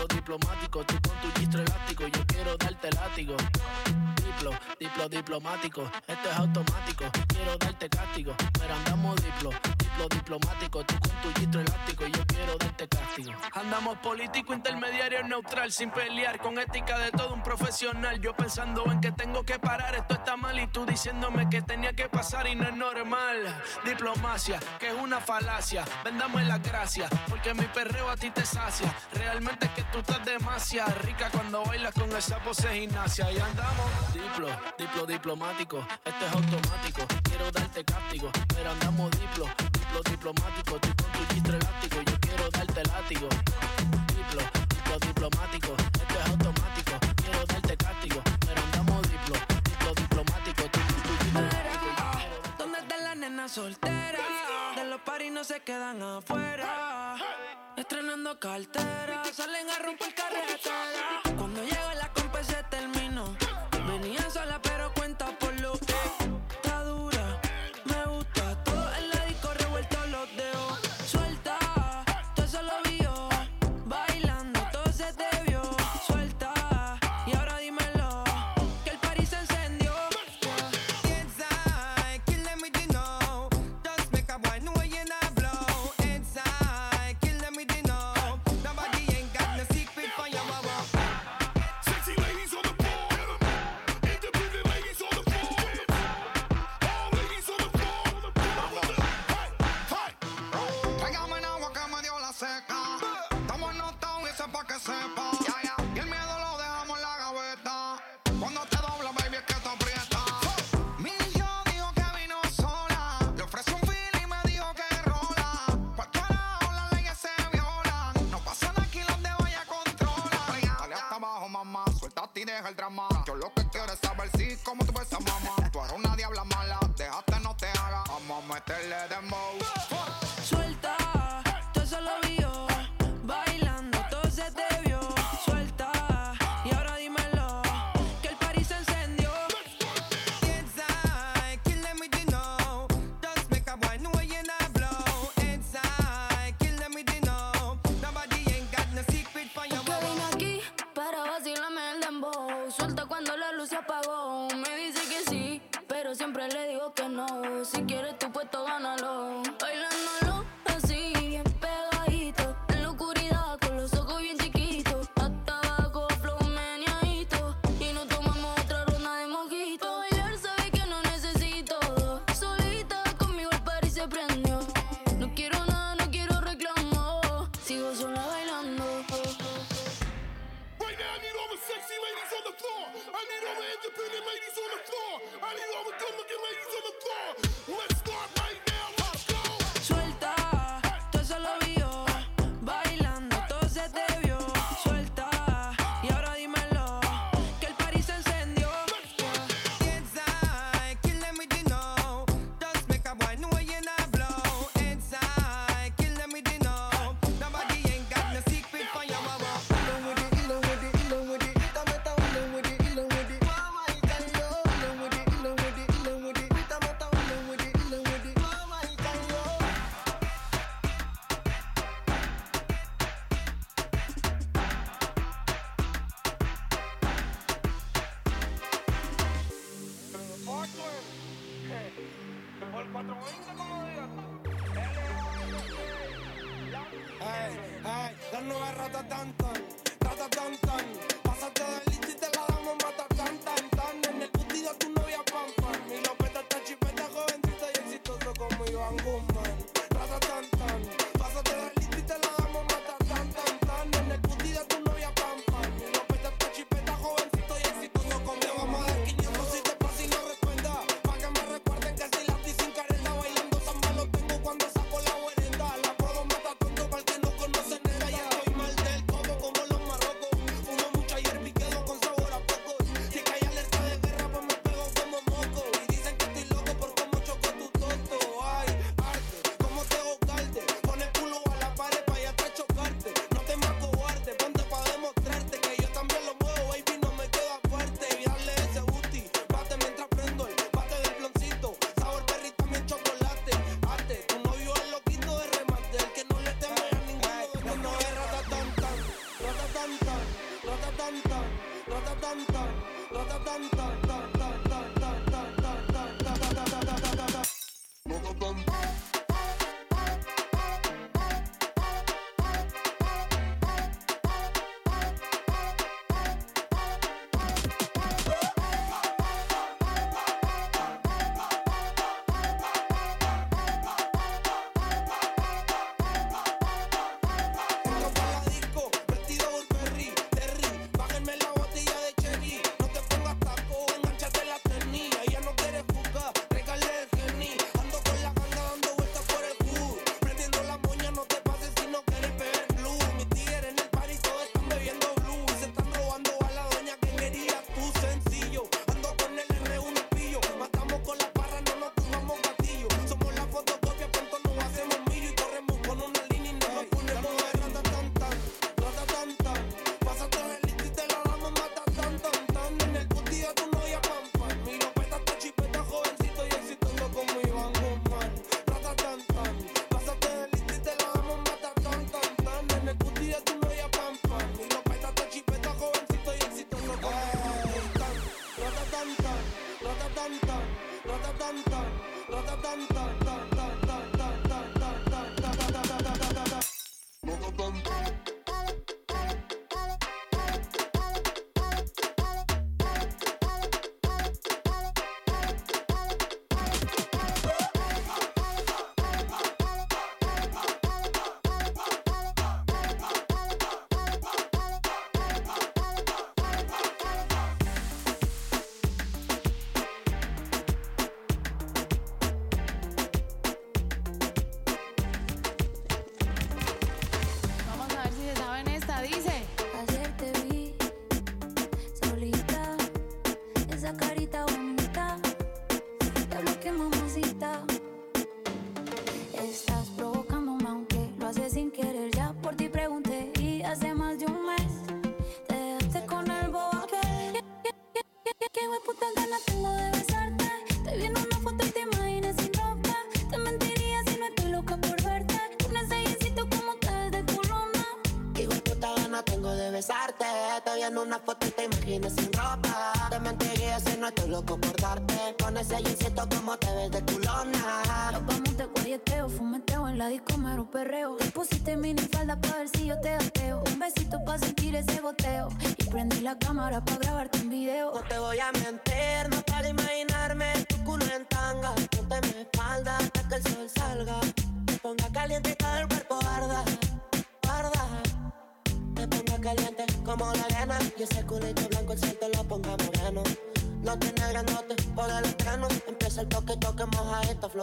diplo diplomático. Tú con tu gistro elástico, yo quiero darte látigo. Diplo, diplo diplomático, esto es automático. Quiero darte castigo, pero andamos diplo, diplo diplomático. Tú con tu gistro elástico, yo quiero darte castigo. Andamos político, intermediario, neutral, sin pelear, con ética de todo un profesional. Yo pensando en que tengo que parar, esto está mal, y tú diciéndome que tenía que pasar y no es normal. Diplomacia, que es una falacia. Vendame la gracia, porque mi perreo a ti te sacia. Realmente que tú estás demasiado rica cuando bailas con esa pose gimnasia. Y andamos diplo, diplo diplomático. Esto es automático. Quiero darte cáptico, pero andamos diplo, diplo diplomático. Tú con tu gistro elástico, yo quiero darte látigo. Diplo, diplo diplomático. Esto es automático. Quiero darte cáptico, pero andamos diplo, diplo diplomático. Tú con tu gistro elástico. ¿Dónde están las nenas solteras? De los paris no se quedan afuera. Estrenando cartera, salen a romper carretera. Cuando llega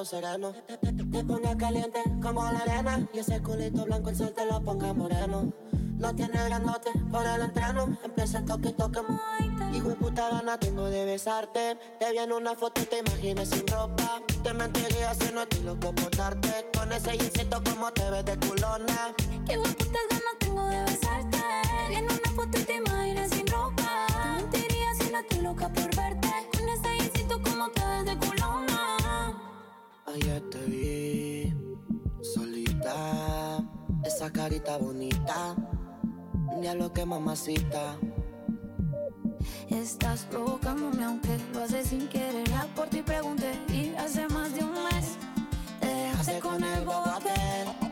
sereno. Te pones caliente como la arena. Y ese culito blanco el sol te lo ponga moreno. Lo tiene grandote por el entreno. Empieza el toque, toque. Hijo de puta gana tengo de besarte. Te vi en una foto y te imaginé sin ropa. Te mentiría si no estoy loco por darte. Con ese insecto como te ves de culona. Qué puta ganas tengo de besarte. ayer te vi solita. Esa carita bonita, ya lo que mamacita. Estás provocándome aunque lo haces sin querer. A por ti pregunté y hace más de un mes te dejaste con el bobate.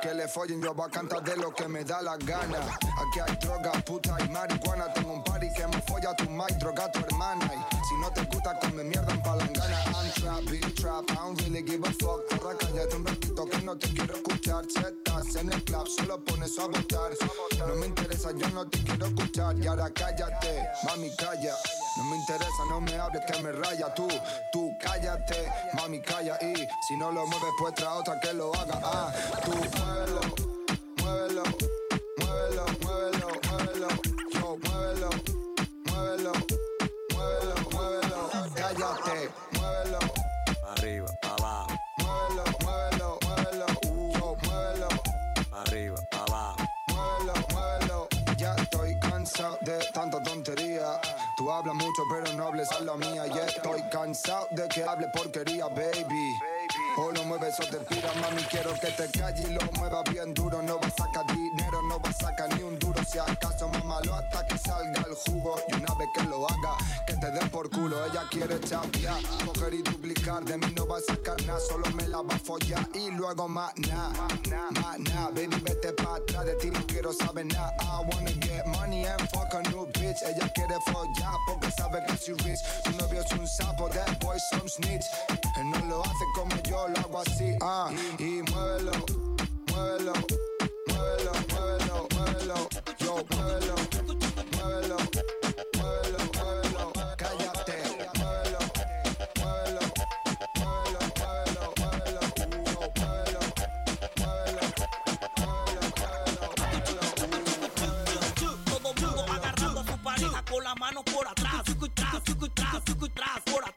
Que le follen, yo voy a cantar de lo que me da la gana. Aquí hay droga, puta y marihuana. Tengo un party que me folla tu mic, droga a tu hermana. Y si no te gusta, come mierda en palangana. I'm trap, big trap, I don't really give a fuck. Porra, cállate un ratito que no te quiero escuchar. Si estás en el club, solo pones a votar. No me interesa, yo no te quiero escuchar. Y ahora cállate, mami, calla. No me interesa, no me hables que me raya tú. Tú cállate, mami, calla. Y si no lo mueves, pues trae otra que lo haga. Ah, tú muévelo, muévelo, muévelo, muévelo, muévelo. Yo muévelo, muévelo, de tanta tontería. Tú hablas mucho, pero no hables a la mía. Ya estoy cansado de que hable porquería, baby. O lo mueves o te pira, mami. Quiero que te calles y lo muevas bien duro. No vas a sacar dinero, no vas a sacar ni un duro. Si acaso, mamalo hasta que salga el jugo. Y una vez que lo haga, que te den por culo. Ella quiere champiar, coger y duplicar. De mí no va a sacar nada, solo me la va a follar. Y luego más nada, más nada. Baby, vete pa' atrás de ti, no quiero saber nada. I wanna get money and fuck a new bitch. Ella quiere follar porque sabe que soy rich. Su novio es un sapo, that boy some snitch. Él no lo hace como yo lo hago así, ah. Y muévelo, muévelo, muévelo, muévelo, muévelo. Yo muévelo, muévelo, muévelo, muévelo. Cállate, muévelo, muévelo, muévelo, muévelo, muévelo. Yo muévelo, muévelo, Todo mundo agarrando su pareja con la mano por atrás. Tras, tras, por atrás,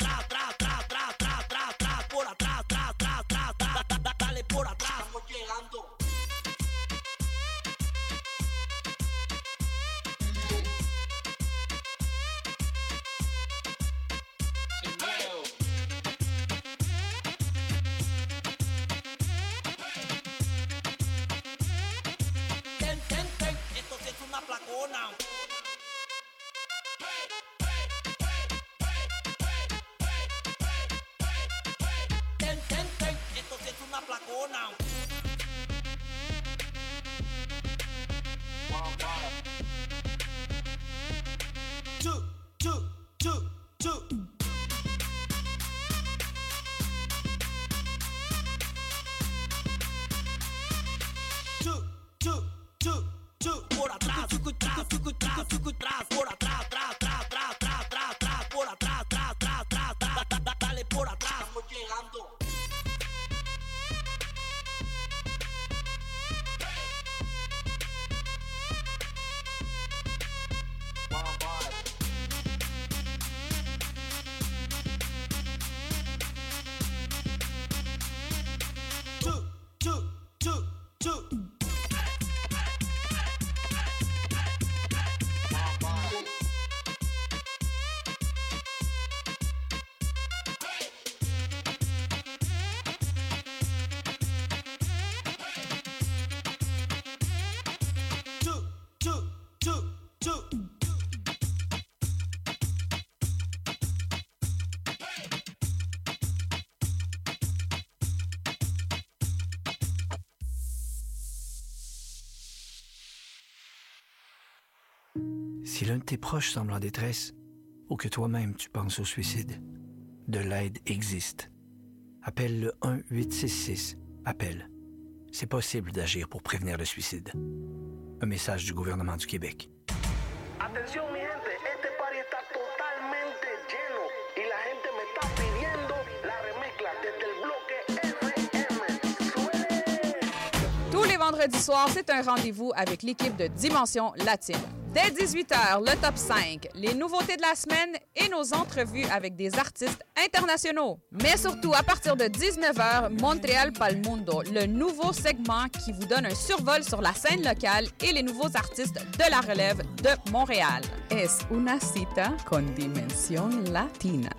Si l'un de tes proches semble en détresse ou que toi-même tu penses au suicide, de l'aide existe. Appelle le 1-866. Appelle. C'est possible d'agir pour prévenir le suicide. Un message du gouvernement du Québec. Atención mi gente, este party está totalmente lleno y la gente me está pidiendo la remezcla desde el bloque FM. Tous les vendredis soirs, c'est un rendez-vous avec l'équipe de Dimension Latine. Dès 18h, le top 5, les nouveautés de la semaine et nos entrevues avec des artistes internationaux. Mais surtout, à partir de 19h, Montréal Pal Mundo, le nouveau segment qui vous donne un survol sur la scène locale et les nouveaux artistes de la relève de Montréal. Es una cita con Dimension Latina.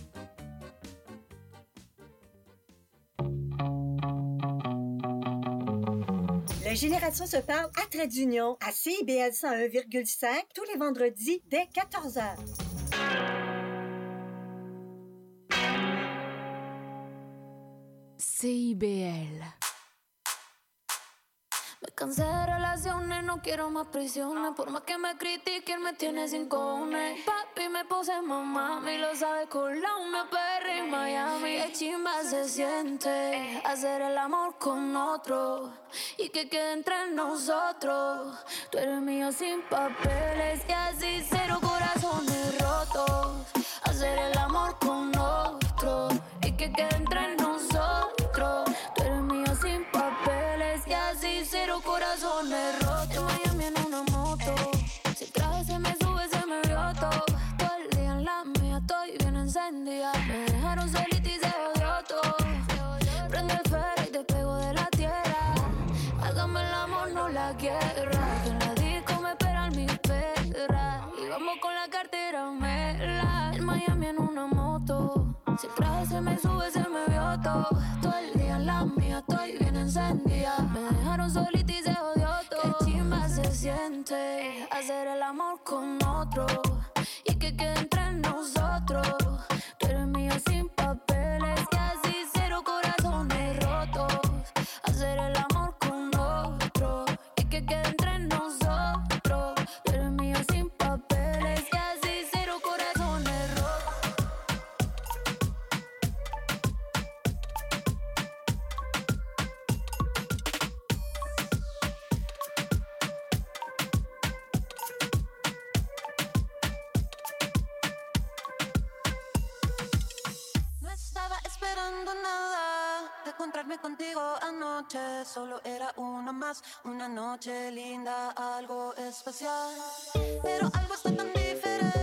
La Génération se parle à Trait d'Union à CIBL 101,5 tous les vendredis dès 14h. CIBL. Cansé de relaciones, no quiero más prisiones. Por más que me critiquen, me tiene sin cojones. Papi, me puse mamá, y lo sabe con la una en Miami. Qué chimba se siente hacer el amor con otro y que quede entre nosotros. Tú eres mío sin papeles y así cero corazones rotos. Hacer el Que en la disco me esperan mis perras. Y vamos con la cartera mela. En Miami en una moto. Si el traje se me sube, se me vio todo. Todo el día en la mía estoy bien encendida. Me dejaron solita y se jodió todo. Qué chimba se siente hacer el amor con otro. Y que quede entre nosotros. Tú eres mío sin papeles Solo era una más, una noche linda, algo especial. Pero algo está tan diferente,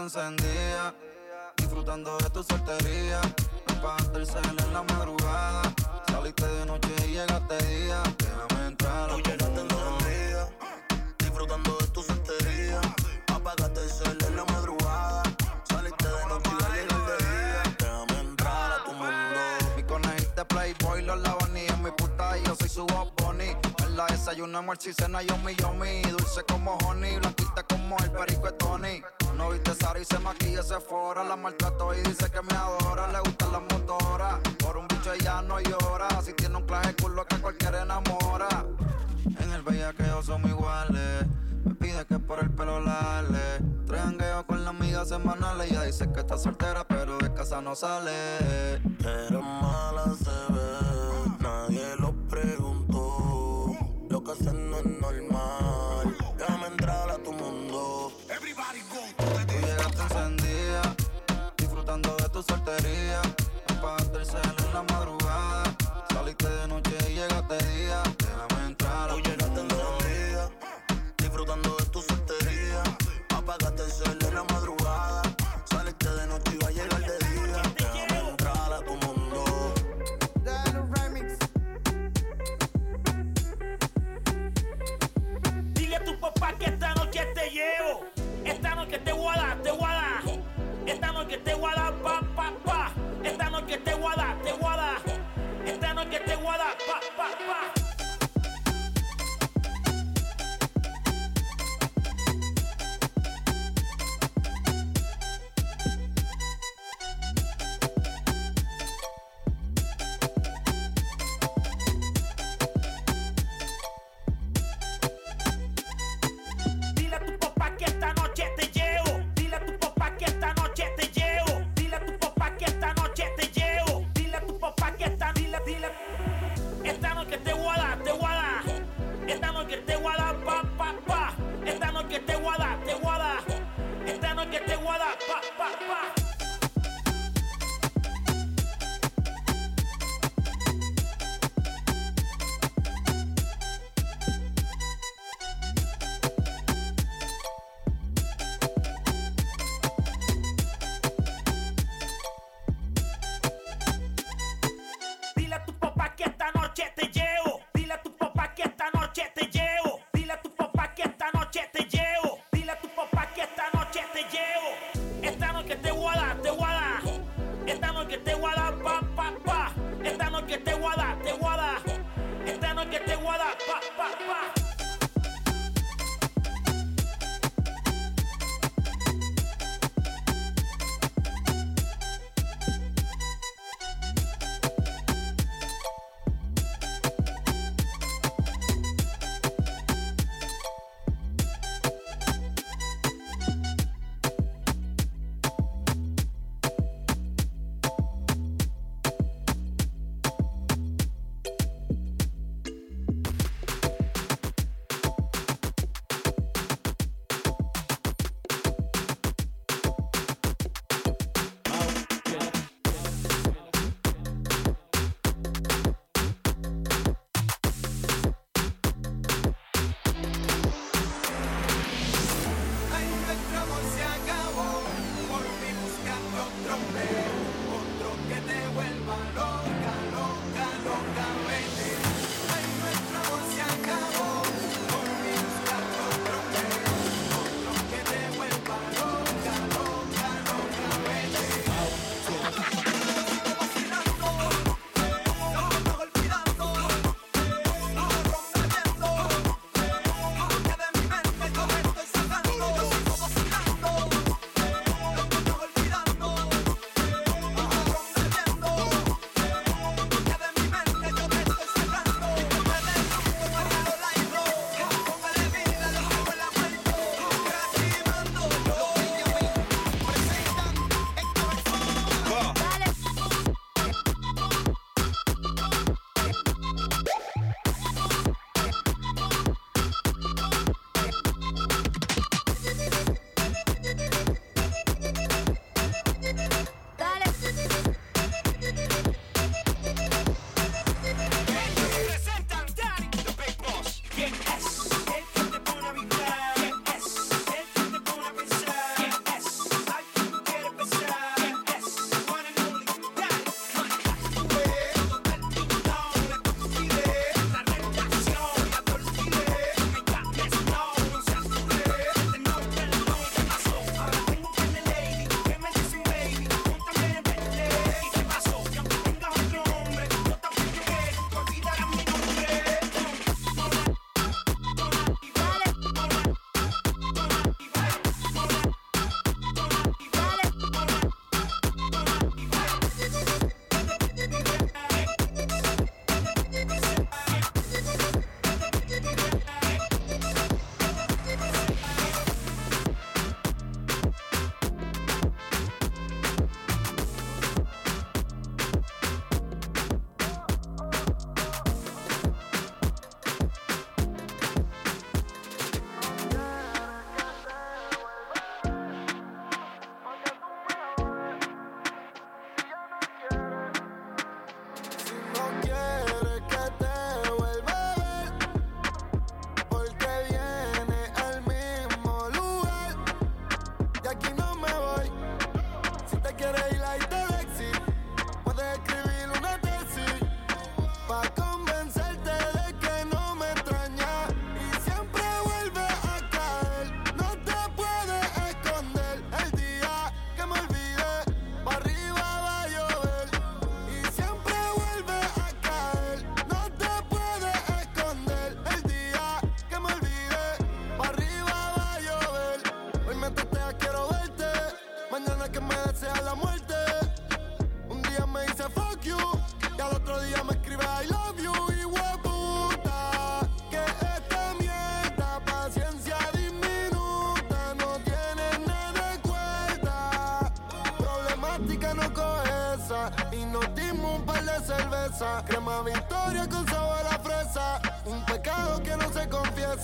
te encendía. Disfrutando de tu soltería. No pagaste el cel en la madrugada. Saliste de noche y llegaste día. Déjame entrar. Tú llegaste encendida. Disfrutando de tu soltería. Apagaste el cel en la madrugada. Saliste de noche y llegaste día. Déjame entrar a tu mundo. Mi conejita Playboy, los lavanillos, mi puta. Y yo soy su Bob Bunny. En la desayuna, almuerzo y cena, yo mi, yo mi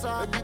outside.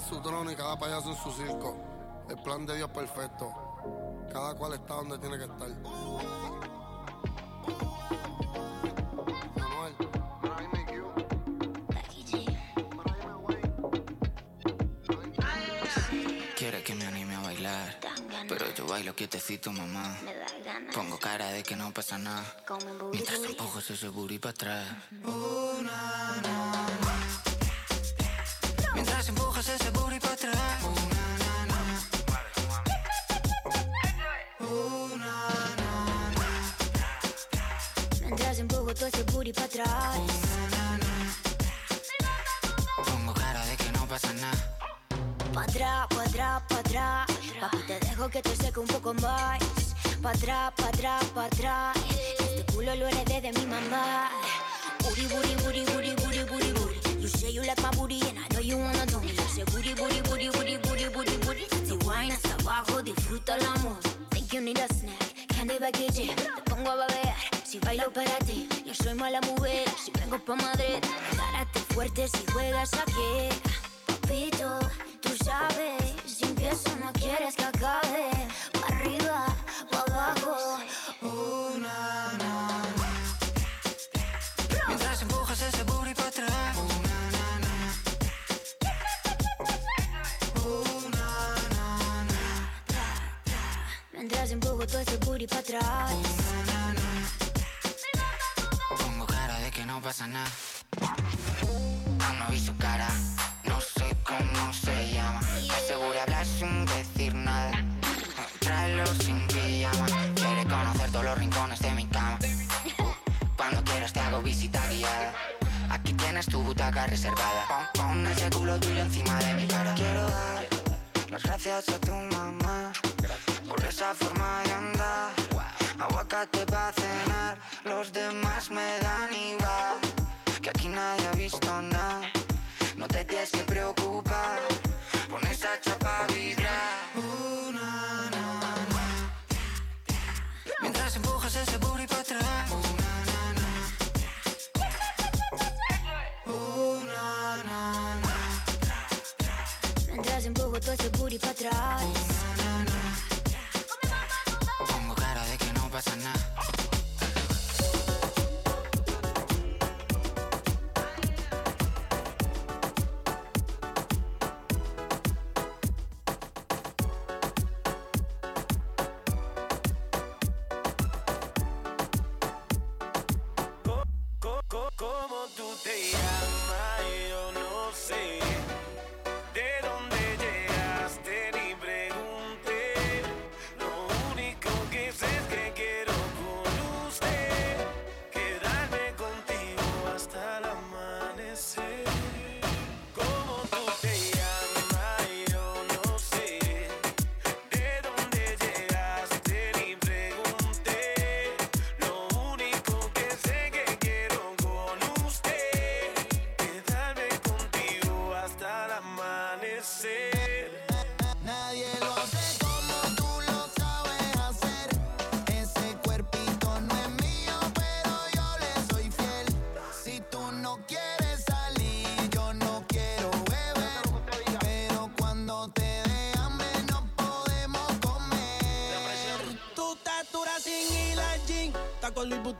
su trono y cada payaso en su circo. El plan de Dios perfecto. Cada cual está donde tiene que estar. Quiere que me anime a bailar. Pero yo bailo quietecito, mamá. Pongo cara de que no pasa nada. Mientras empujo ese booty para atrás.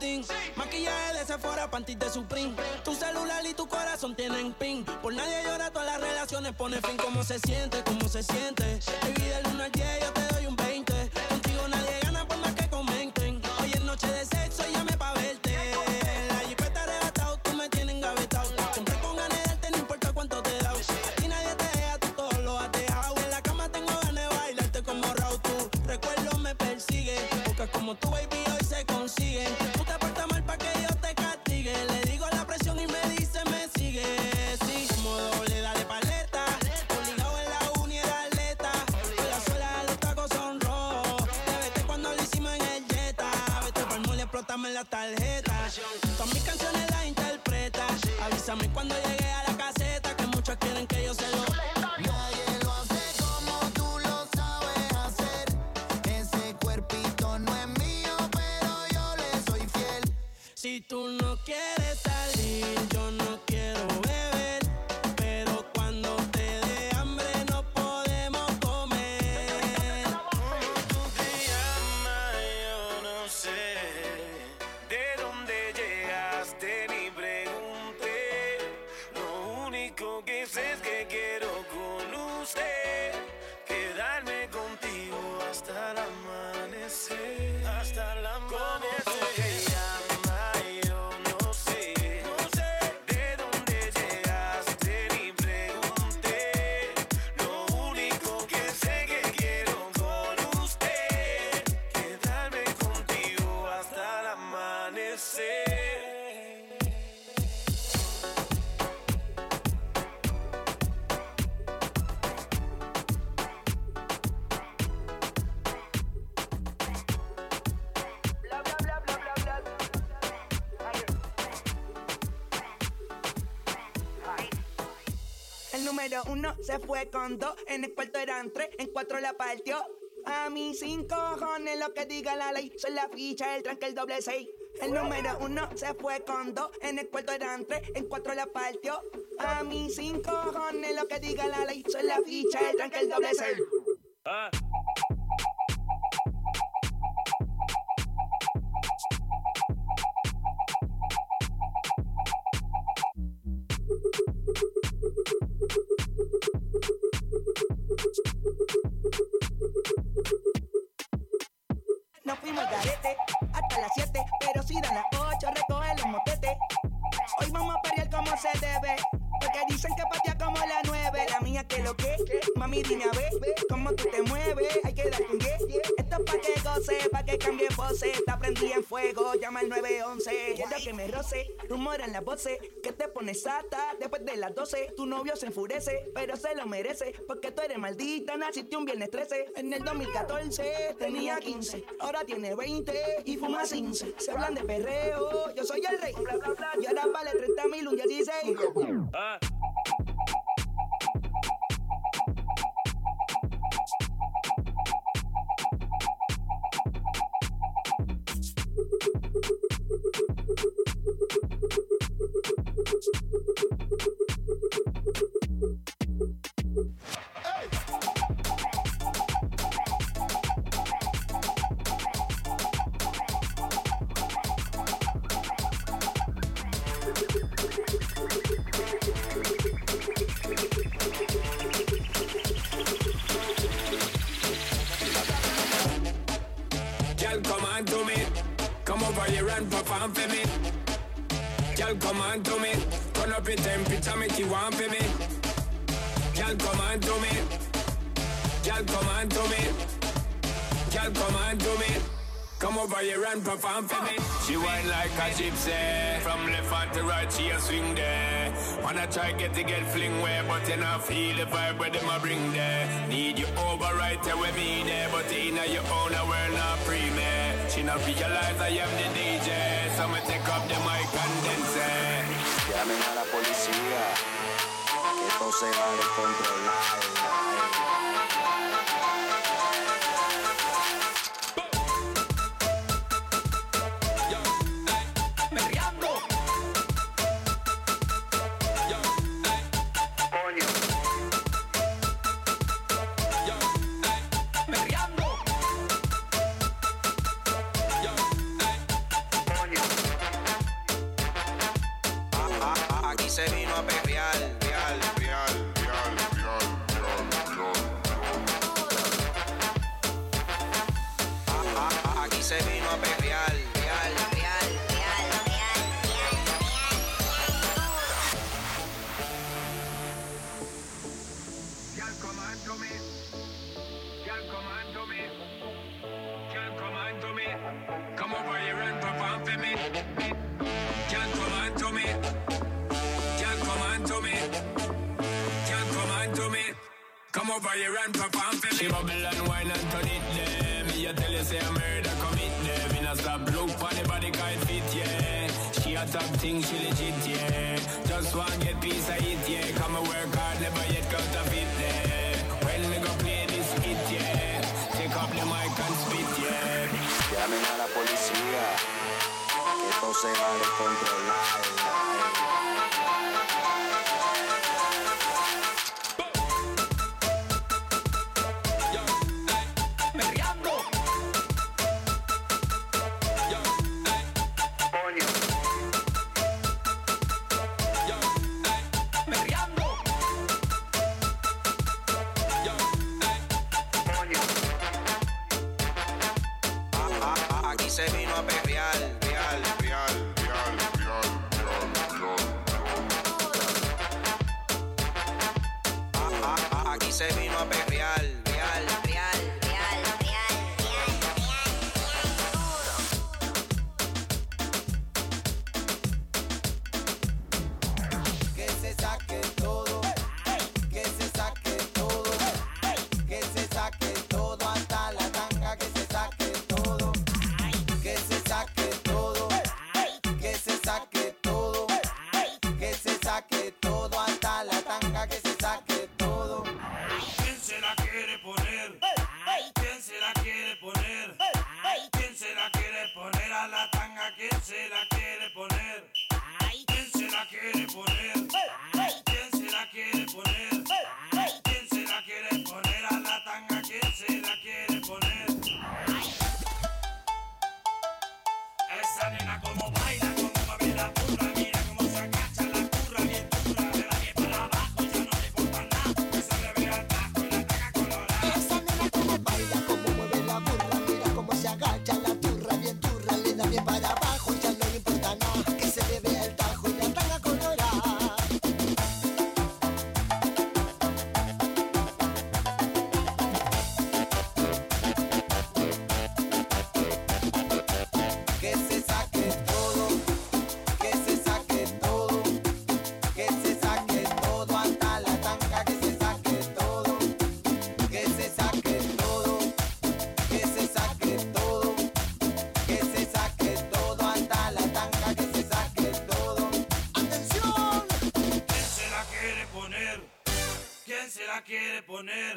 Louis Vuitton. Maquillaje de Sephora, panties de Supreme. Tu celular y tu corazón tienen pin. Por nadie llora, todas las relaciones pone fin. ¿Cómo se siente? ¿Cómo se siente? Divide el 1 al 10, yo te Avísame cuando llegue a la caseta. Que muchos quieren que yo se lo. Nadie lo hace como tú lo sabes hacer. Ese cuerpito no es mío, pero yo le soy fiel. Si tú no quieres se fue con dos, en el cuarto eran tres, en cuatro la partió. A mí sin cojones lo que diga la ley, soy la ficha, el tranque, el doble seis. El número uno se fue con dos, en el cuarto eran tres, en cuatro la partió. A mí sin cojones lo que diga la ley, soy la ficha, el tranque, el doble seis. En las voces, que te pones sata después de las 12. Tu novio se enfurece, pero se lo merece, porque tú eres maldita, naciste un viernes 13. En el 2014 tenía 15, ahora tiene 20 y fuma 15. Se hablan de perreo, yo soy el rey, bla bla bla, y ahora vale 30 mil, un 16. Girl, like a gypsy. From left hand to right, she a swing there. Wanna try get to get fling way, but you not feel the vibe where them a bring there. Need you over right there with me there, but in your own world not free me. She not realize I am the DJ, so me take up the mic and say. Llamen a la policía, que esto se va a descontrolar. Ah, Aquí quiere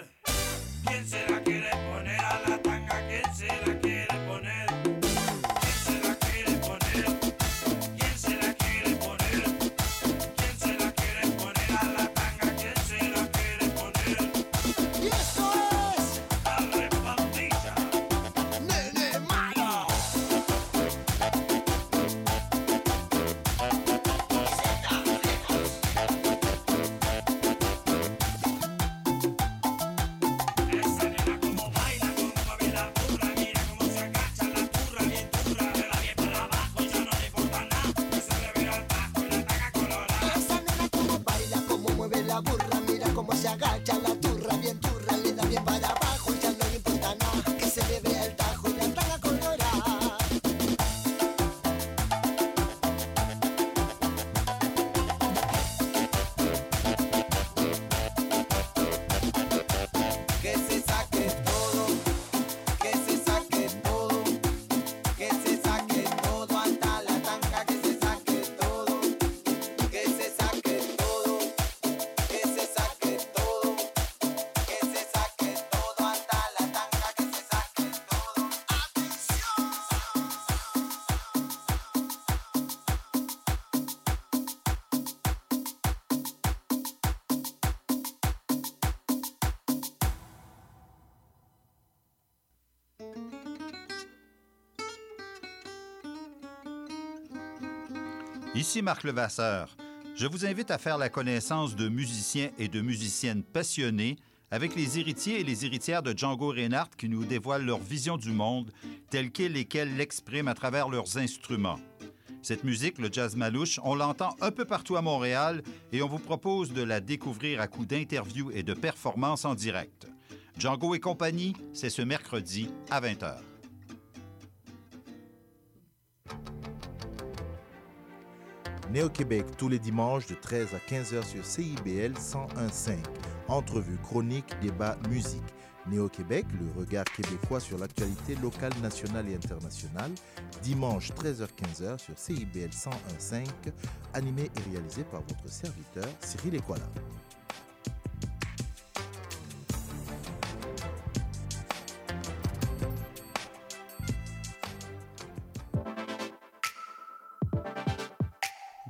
Ici Marc Levasseur. Je vous invite à faire la connaissance de musiciens et de musiciennes passionnés avec les héritiers et les héritières de Django Reinhardt qui nous dévoilent leur vision du monde telle qu'elle et qu'elle l'expriment à travers leurs instruments. Cette musique, le jazz malouche, on l'entend un peu partout à Montréal et on vous propose de la découvrir à coup d'interviews et de performances en direct. Django et compagnie, c'est ce mercredi à 20h. Néo-Québec tous les dimanches de 13 à 15h sur CIBL 101.5. Entrevue, chronique, débat, musique. Néo-Québec, le regard québécois sur l'actualité locale, nationale et internationale. Dimanche 13h-15h sur CIBL 101.5. Animé et réalisé par votre serviteur Cyril Equala.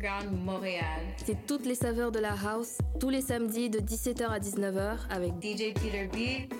Underground Montréal. C'est toutes les saveurs de la house, tous les samedis de 17h à 19h avec DJ Peter B,